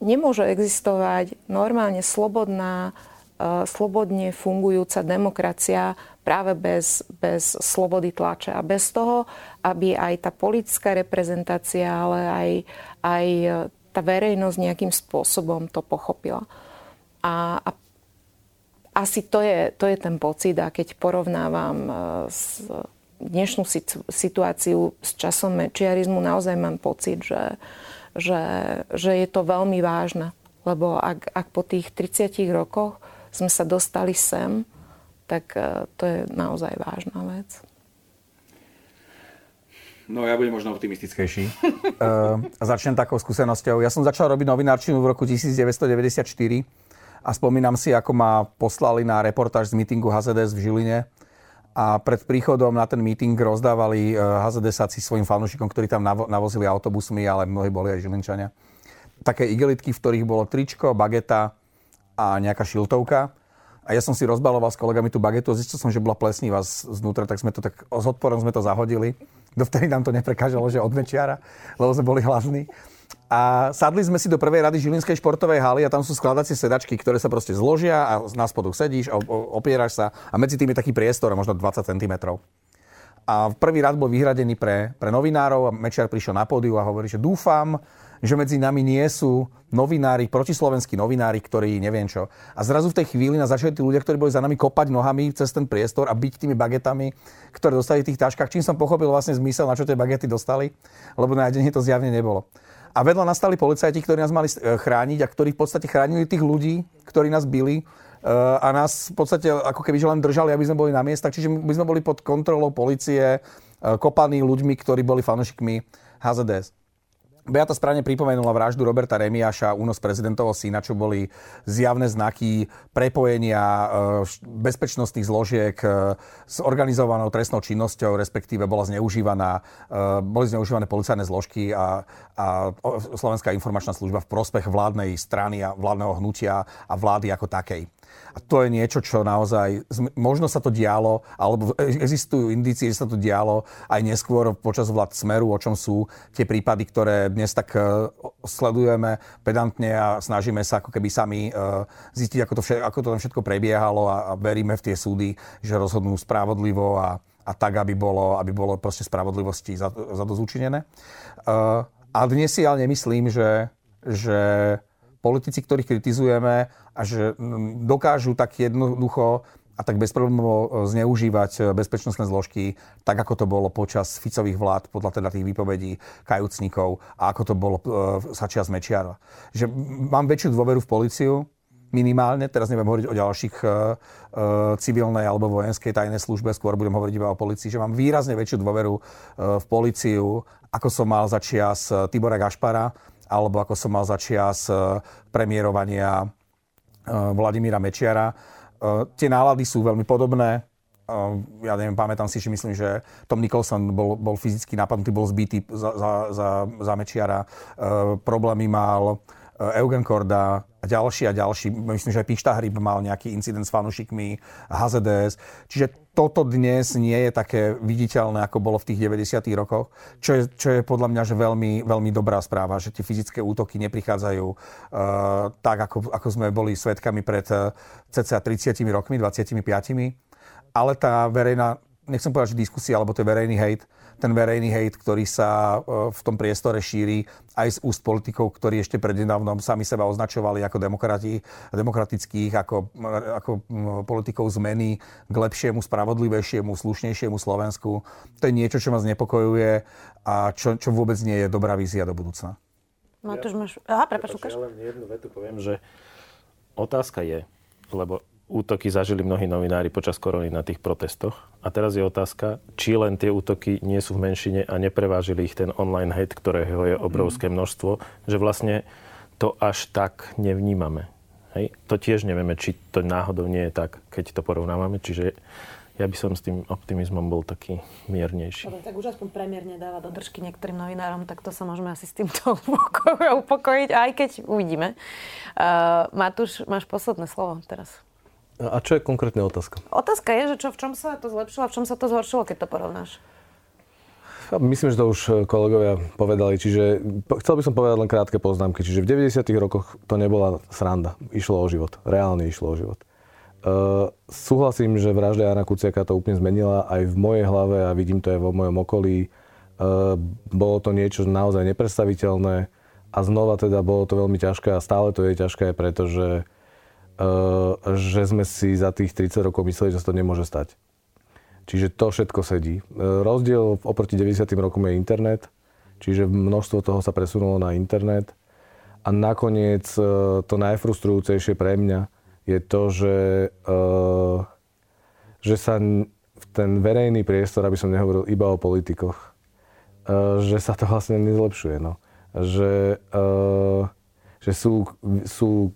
nemôže existovať normálne slobodná, uh, slobodne fungujúca demokracia práve bez, bez slobody tlače a bez toho, aby aj tá politická reprezentácia, ale aj, aj tá verejnosť nejakým spôsobom to pochopila. A, a asi to je, to je ten pocit a keď porovnávam e, s dnešnú situáciu s časom mečiarizmu, naozaj mám pocit, že, že, že je to veľmi vážne. Lebo ak, ak po tých 30 rokoch sme sa dostali sem, tak e, to je naozaj vážna vec. No ja budem možno optimistickejší. uh, začnem takou skúsenosťou. Ja som začal robiť novinárčinu v roku 1994 a spomínam si, ako ma poslali na reportáž z mítingu HZDS v Žiline a pred príchodom na ten meeting rozdávali HZDSáci svojim fanúšikom, ktorí tam navozili autobusmi, ale mnohí boli aj Žilinčania. Také igelitky, v ktorých bolo tričko, bageta a nejaká šiltovka. A ja som si rozbaloval s kolegami tú bagetu a zistil som, že bola plesnivá znútra, tak sme to tak s odporom sme to zahodili. Dovtedy nám to neprekážalo, že od mečiara, lebo sme boli hladní. A sadli sme si do prvej rady Žilinskej športovej haly a tam sú skladacie sedačky, ktoré sa proste zložia a na spodu sedíš a opieraš sa a medzi tým je taký priestor, možno 20 cm. A prvý rad bol vyhradený pre, pre novinárov a Mečiar prišiel na pódiu a hovorí, že dúfam, že medzi nami nie sú novinári, protislovenskí novinári, ktorí neviem čo. A zrazu v tej chvíli na začali tí ľudia, ktorí boli za nami kopať nohami cez ten priestor a byť tými bagetami, ktoré dostali v tých taškách, čím som pochopil vlastne zmysel, na čo tie bagety dostali, lebo na jedenie to zjavne nebolo. A vedľa nastali policajti, ktorí nás mali e, chrániť a ktorí v podstate chránili tých ľudí, ktorí nás bili e, a nás v podstate ako keby že len držali, aby sme boli na miestach. Čiže my sme boli pod kontrolou policie, e, kopaní ľuďmi, ktorí boli fanúšikmi HZDS. Beata správne pripomenula vraždu Roberta Remiaša, únos prezidentovho syna, čo boli zjavné znaky prepojenia e, bezpečnostných zložiek e, s organizovanou trestnou činnosťou, respektíve bola zneužívaná, e, boli zneužívané policajné zložky a, a Slovenská informačná služba v prospech vládnej strany a vládneho hnutia a vlády ako takej. A to je niečo, čo naozaj, možno sa to dialo, alebo existujú indície, že sa to dialo aj neskôr počas vlád Smeru, o čom sú tie prípady, ktoré dnes tak e, sledujeme pedantne a snažíme sa ako keby sami e, zistiť, ako to, všetko, ako to tam všetko prebiehalo a, a veríme v tie súdy, že rozhodnú spravodlivo a, a tak, aby bolo, aby bolo proste spravodlivosti za, za to zúčinené. Uh, a dnes si ale nemyslím, že, že politici, ktorých kritizujeme a že mm, dokážu tak jednoducho a tak bezproblémovo e, zneužívať e, bezpečnostné zložky, tak ako to bolo počas Ficových vlád, podľa teda tých výpovedí kajúcnikov a ako to bolo e, sa čas Mečiara. Že mám väčšiu dôveru v policiu, minimálne, teraz neviem hovoriť o ďalších uh, uh, civilnej alebo vojenskej tajnej službe, skôr budem hovoriť iba o policii, že mám výrazne väčšiu dôveru uh, v policiu, ako som mal za čias Tibora Gašpara, alebo ako som mal začias e, premiérovania e, Vladimíra Mečiara. E, tie nálady sú veľmi podobné. Ja neviem, pamätám si, že myslím, že Tom Nicholson bol, bol fyzicky napadnutý, bol zbytý za, za, za, za Mečiara. Problémy mal Eugen Korda a ďalší a ďalší. Myslím, že aj Pišta Hryb mal nejaký incident s fanúšikmi HZDS. Čiže toto dnes nie je také viditeľné, ako bolo v tých 90. rokoch, čo je, čo je podľa mňa že veľmi, veľmi dobrá správa, že tie fyzické útoky neprichádzajú uh, tak, ako, ako sme boli svetkami pred uh, cca 30 rokmi, 25. Ale tá verejná, nechcem povedať, že diskusia, alebo to je verejný hejt, ten verejný hejt, ktorý sa e, v tom priestore šíri aj z úst politikov, ktorí ešte prednedávnom sami seba označovali ako demokrati, demokratických, ako, ako politikov zmeny k lepšiemu, spravodlivejšiemu, slušnejšiemu Slovensku. To je niečo, čo ma znepokojuje a čo, čo vôbec nie je dobrá vízia do budúcna. Matúš, máš... Aha, prepáč, Ja len jednu vetu poviem, že otázka je, lebo útoky zažili mnohí novinári počas korony na tých protestoch. A teraz je otázka, či len tie útoky nie sú v menšine a neprevážili ich ten online hate, ktorého je obrovské mhm. množstvo, že vlastne to až tak nevnímame. Hej? To tiež nevieme, či to náhodou nie je tak, keď to porovnávame. Čiže ja by som s tým optimizmom bol taký miernejší. Dobre, tak už aspoň premiér nedáva do držky niektorým novinárom, tak to sa môžeme asi s týmto upokojiť, aj keď uvidíme. Uh, Matúš, máš posledné slovo teraz. A čo je konkrétna otázka? Otázka je, že čo, v čom sa to zlepšilo a v čom sa to zhoršilo, keď to porovnáš? Myslím, že to už e, kolegovia povedali. Čiže chcel by som povedať len krátke poznámky. Čiže v 90. rokoch to nebola sranda. Išlo o život. Reálne išlo o život. Uh, súhlasím, že vražda Jana Kuciaka to úplne zmenila aj v mojej hlave a vidím to aj vo mojom okolí. Uh, bolo to niečo naozaj nepredstaviteľné a znova teda bolo to veľmi ťažké a stále to je ťažké, pretože že sme si za tých 30 rokov mysleli, že sa to nemôže stať. Čiže to všetko sedí. Eh, rozdiel oproti 90. rokom je internet, čiže množstvo toho sa presunulo na internet. A nakoniec eh, to najfrustrujúcejšie pre mňa je to, že, že sa ten verejný priestor, aby som nehovoril iba o politikoch, že sa to vlastne nezlepšuje. No. Že, že sú, sú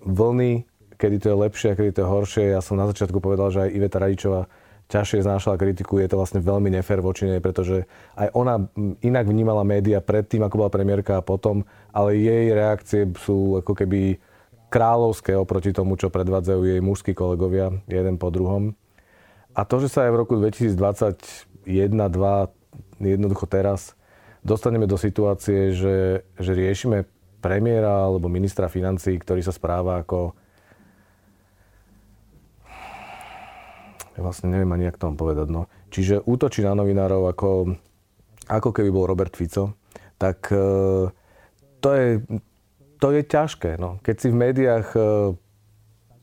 vlny, kedy to je lepšie a kedy to je horšie. Ja som na začiatku povedal, že aj Iveta Radičová ťažšie znášala kritiku, je to vlastne veľmi nefér voči nej, pretože aj ona inak vnímala média predtým, ako bola premiérka a potom, ale jej reakcie sú ako keby kráľovské oproti tomu, čo predvádzajú jej mužskí kolegovia, jeden po druhom. A to, že sa aj v roku 2021 2022 jednoducho teraz dostaneme do situácie, že, že riešime premiéra alebo ministra financí, ktorý sa správa ako ja vlastne neviem ani, jak to mám povedať. No. Čiže útočí na novinárov ako, ako keby bol Robert Fico, tak e, to je, to je ťažké. No. Keď si v médiách e,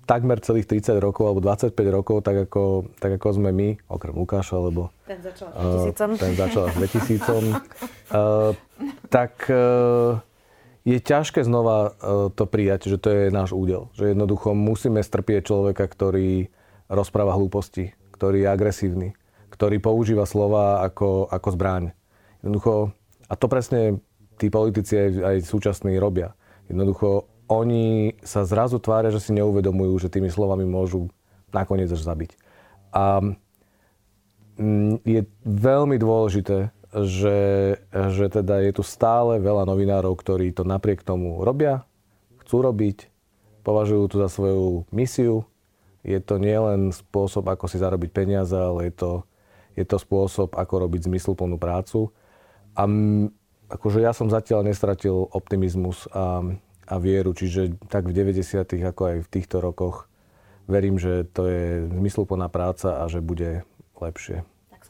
takmer celých 30 rokov alebo 25 rokov, tak ako, tak ako sme my, okrem Lukáša, lebo... Ten začal s 2000. Uh, ten začal s 2000. uh, tak uh, je ťažké znova uh, to prijať, že to je náš údel. Že jednoducho musíme strpieť človeka, ktorý rozpráva hlúposti, ktorý je agresívny, ktorý používa slova ako, ako zbraň. Jednoducho, a to presne tí politici aj, aj súčasní robia. Jednoducho, oni sa zrazu tvária, že si neuvedomujú, že tými slovami môžu nakoniec až zabiť. A mm, je veľmi dôležité, že, že teda je tu stále veľa novinárov, ktorí to napriek tomu robia, chcú robiť, považujú to za svoju misiu je to nielen spôsob, ako si zarobiť peniaze, ale je to, je to spôsob, ako robiť zmysluplnú prácu. A m, akože ja som zatiaľ nestratil optimizmus a, a vieru, čiže tak v 90. ako aj v týchto rokoch verím, že to je zmysluplná práca a že bude lepšie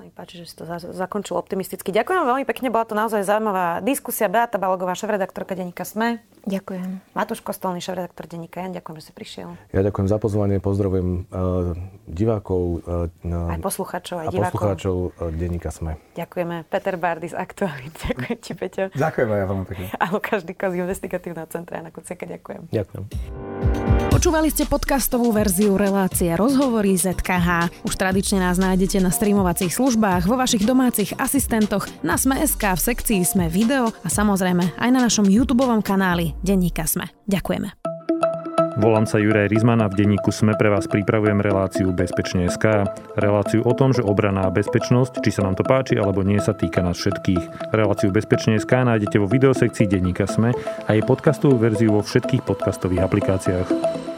sa mi páči, že si to zakončil optimisticky. Ďakujem veľmi pekne, bola to naozaj zaujímavá diskusia. Beata Balogová, šéf-redaktorka denníka SME. Ďakujem. Matúš Kostolný, šéf-redaktor denníka Jan, ďakujem, že si prišiel. Ja ďakujem za pozvanie, pozdravujem uh, divákov. Uh, aj poslucháčov, aj a divákov. poslucháčov uh, denníka SME. Ďakujeme. Peter Bardis, aktuálny. Ďakujem ti, Peťo. Ďakujem aj ja veľmi pekne. A Lukáš z investigatívneho centra Jana Kuciaka, ďakujem. Ďakujem. Počúvali ste podcastovú verziu relácie Rozhovory ZKH. Už tradične nás nájdete na streamovacích službách, vo vašich domácich asistentoch, na Sme.sk, v sekcii Sme video a samozrejme aj na našom YouTube kanáli Denníka Sme. Ďakujeme. Volám sa Juraj Rizman a v denníku Sme pre vás pripravujem reláciu Bezpečne.sk. Reláciu o tom, že obrana a bezpečnosť, či sa nám to páči alebo nie, sa týka nás všetkých. Reláciu Bezpečne.sk nájdete vo videosekcii denníka Sme a jej podcastovú verziu vo všetkých podcastových aplikáciách.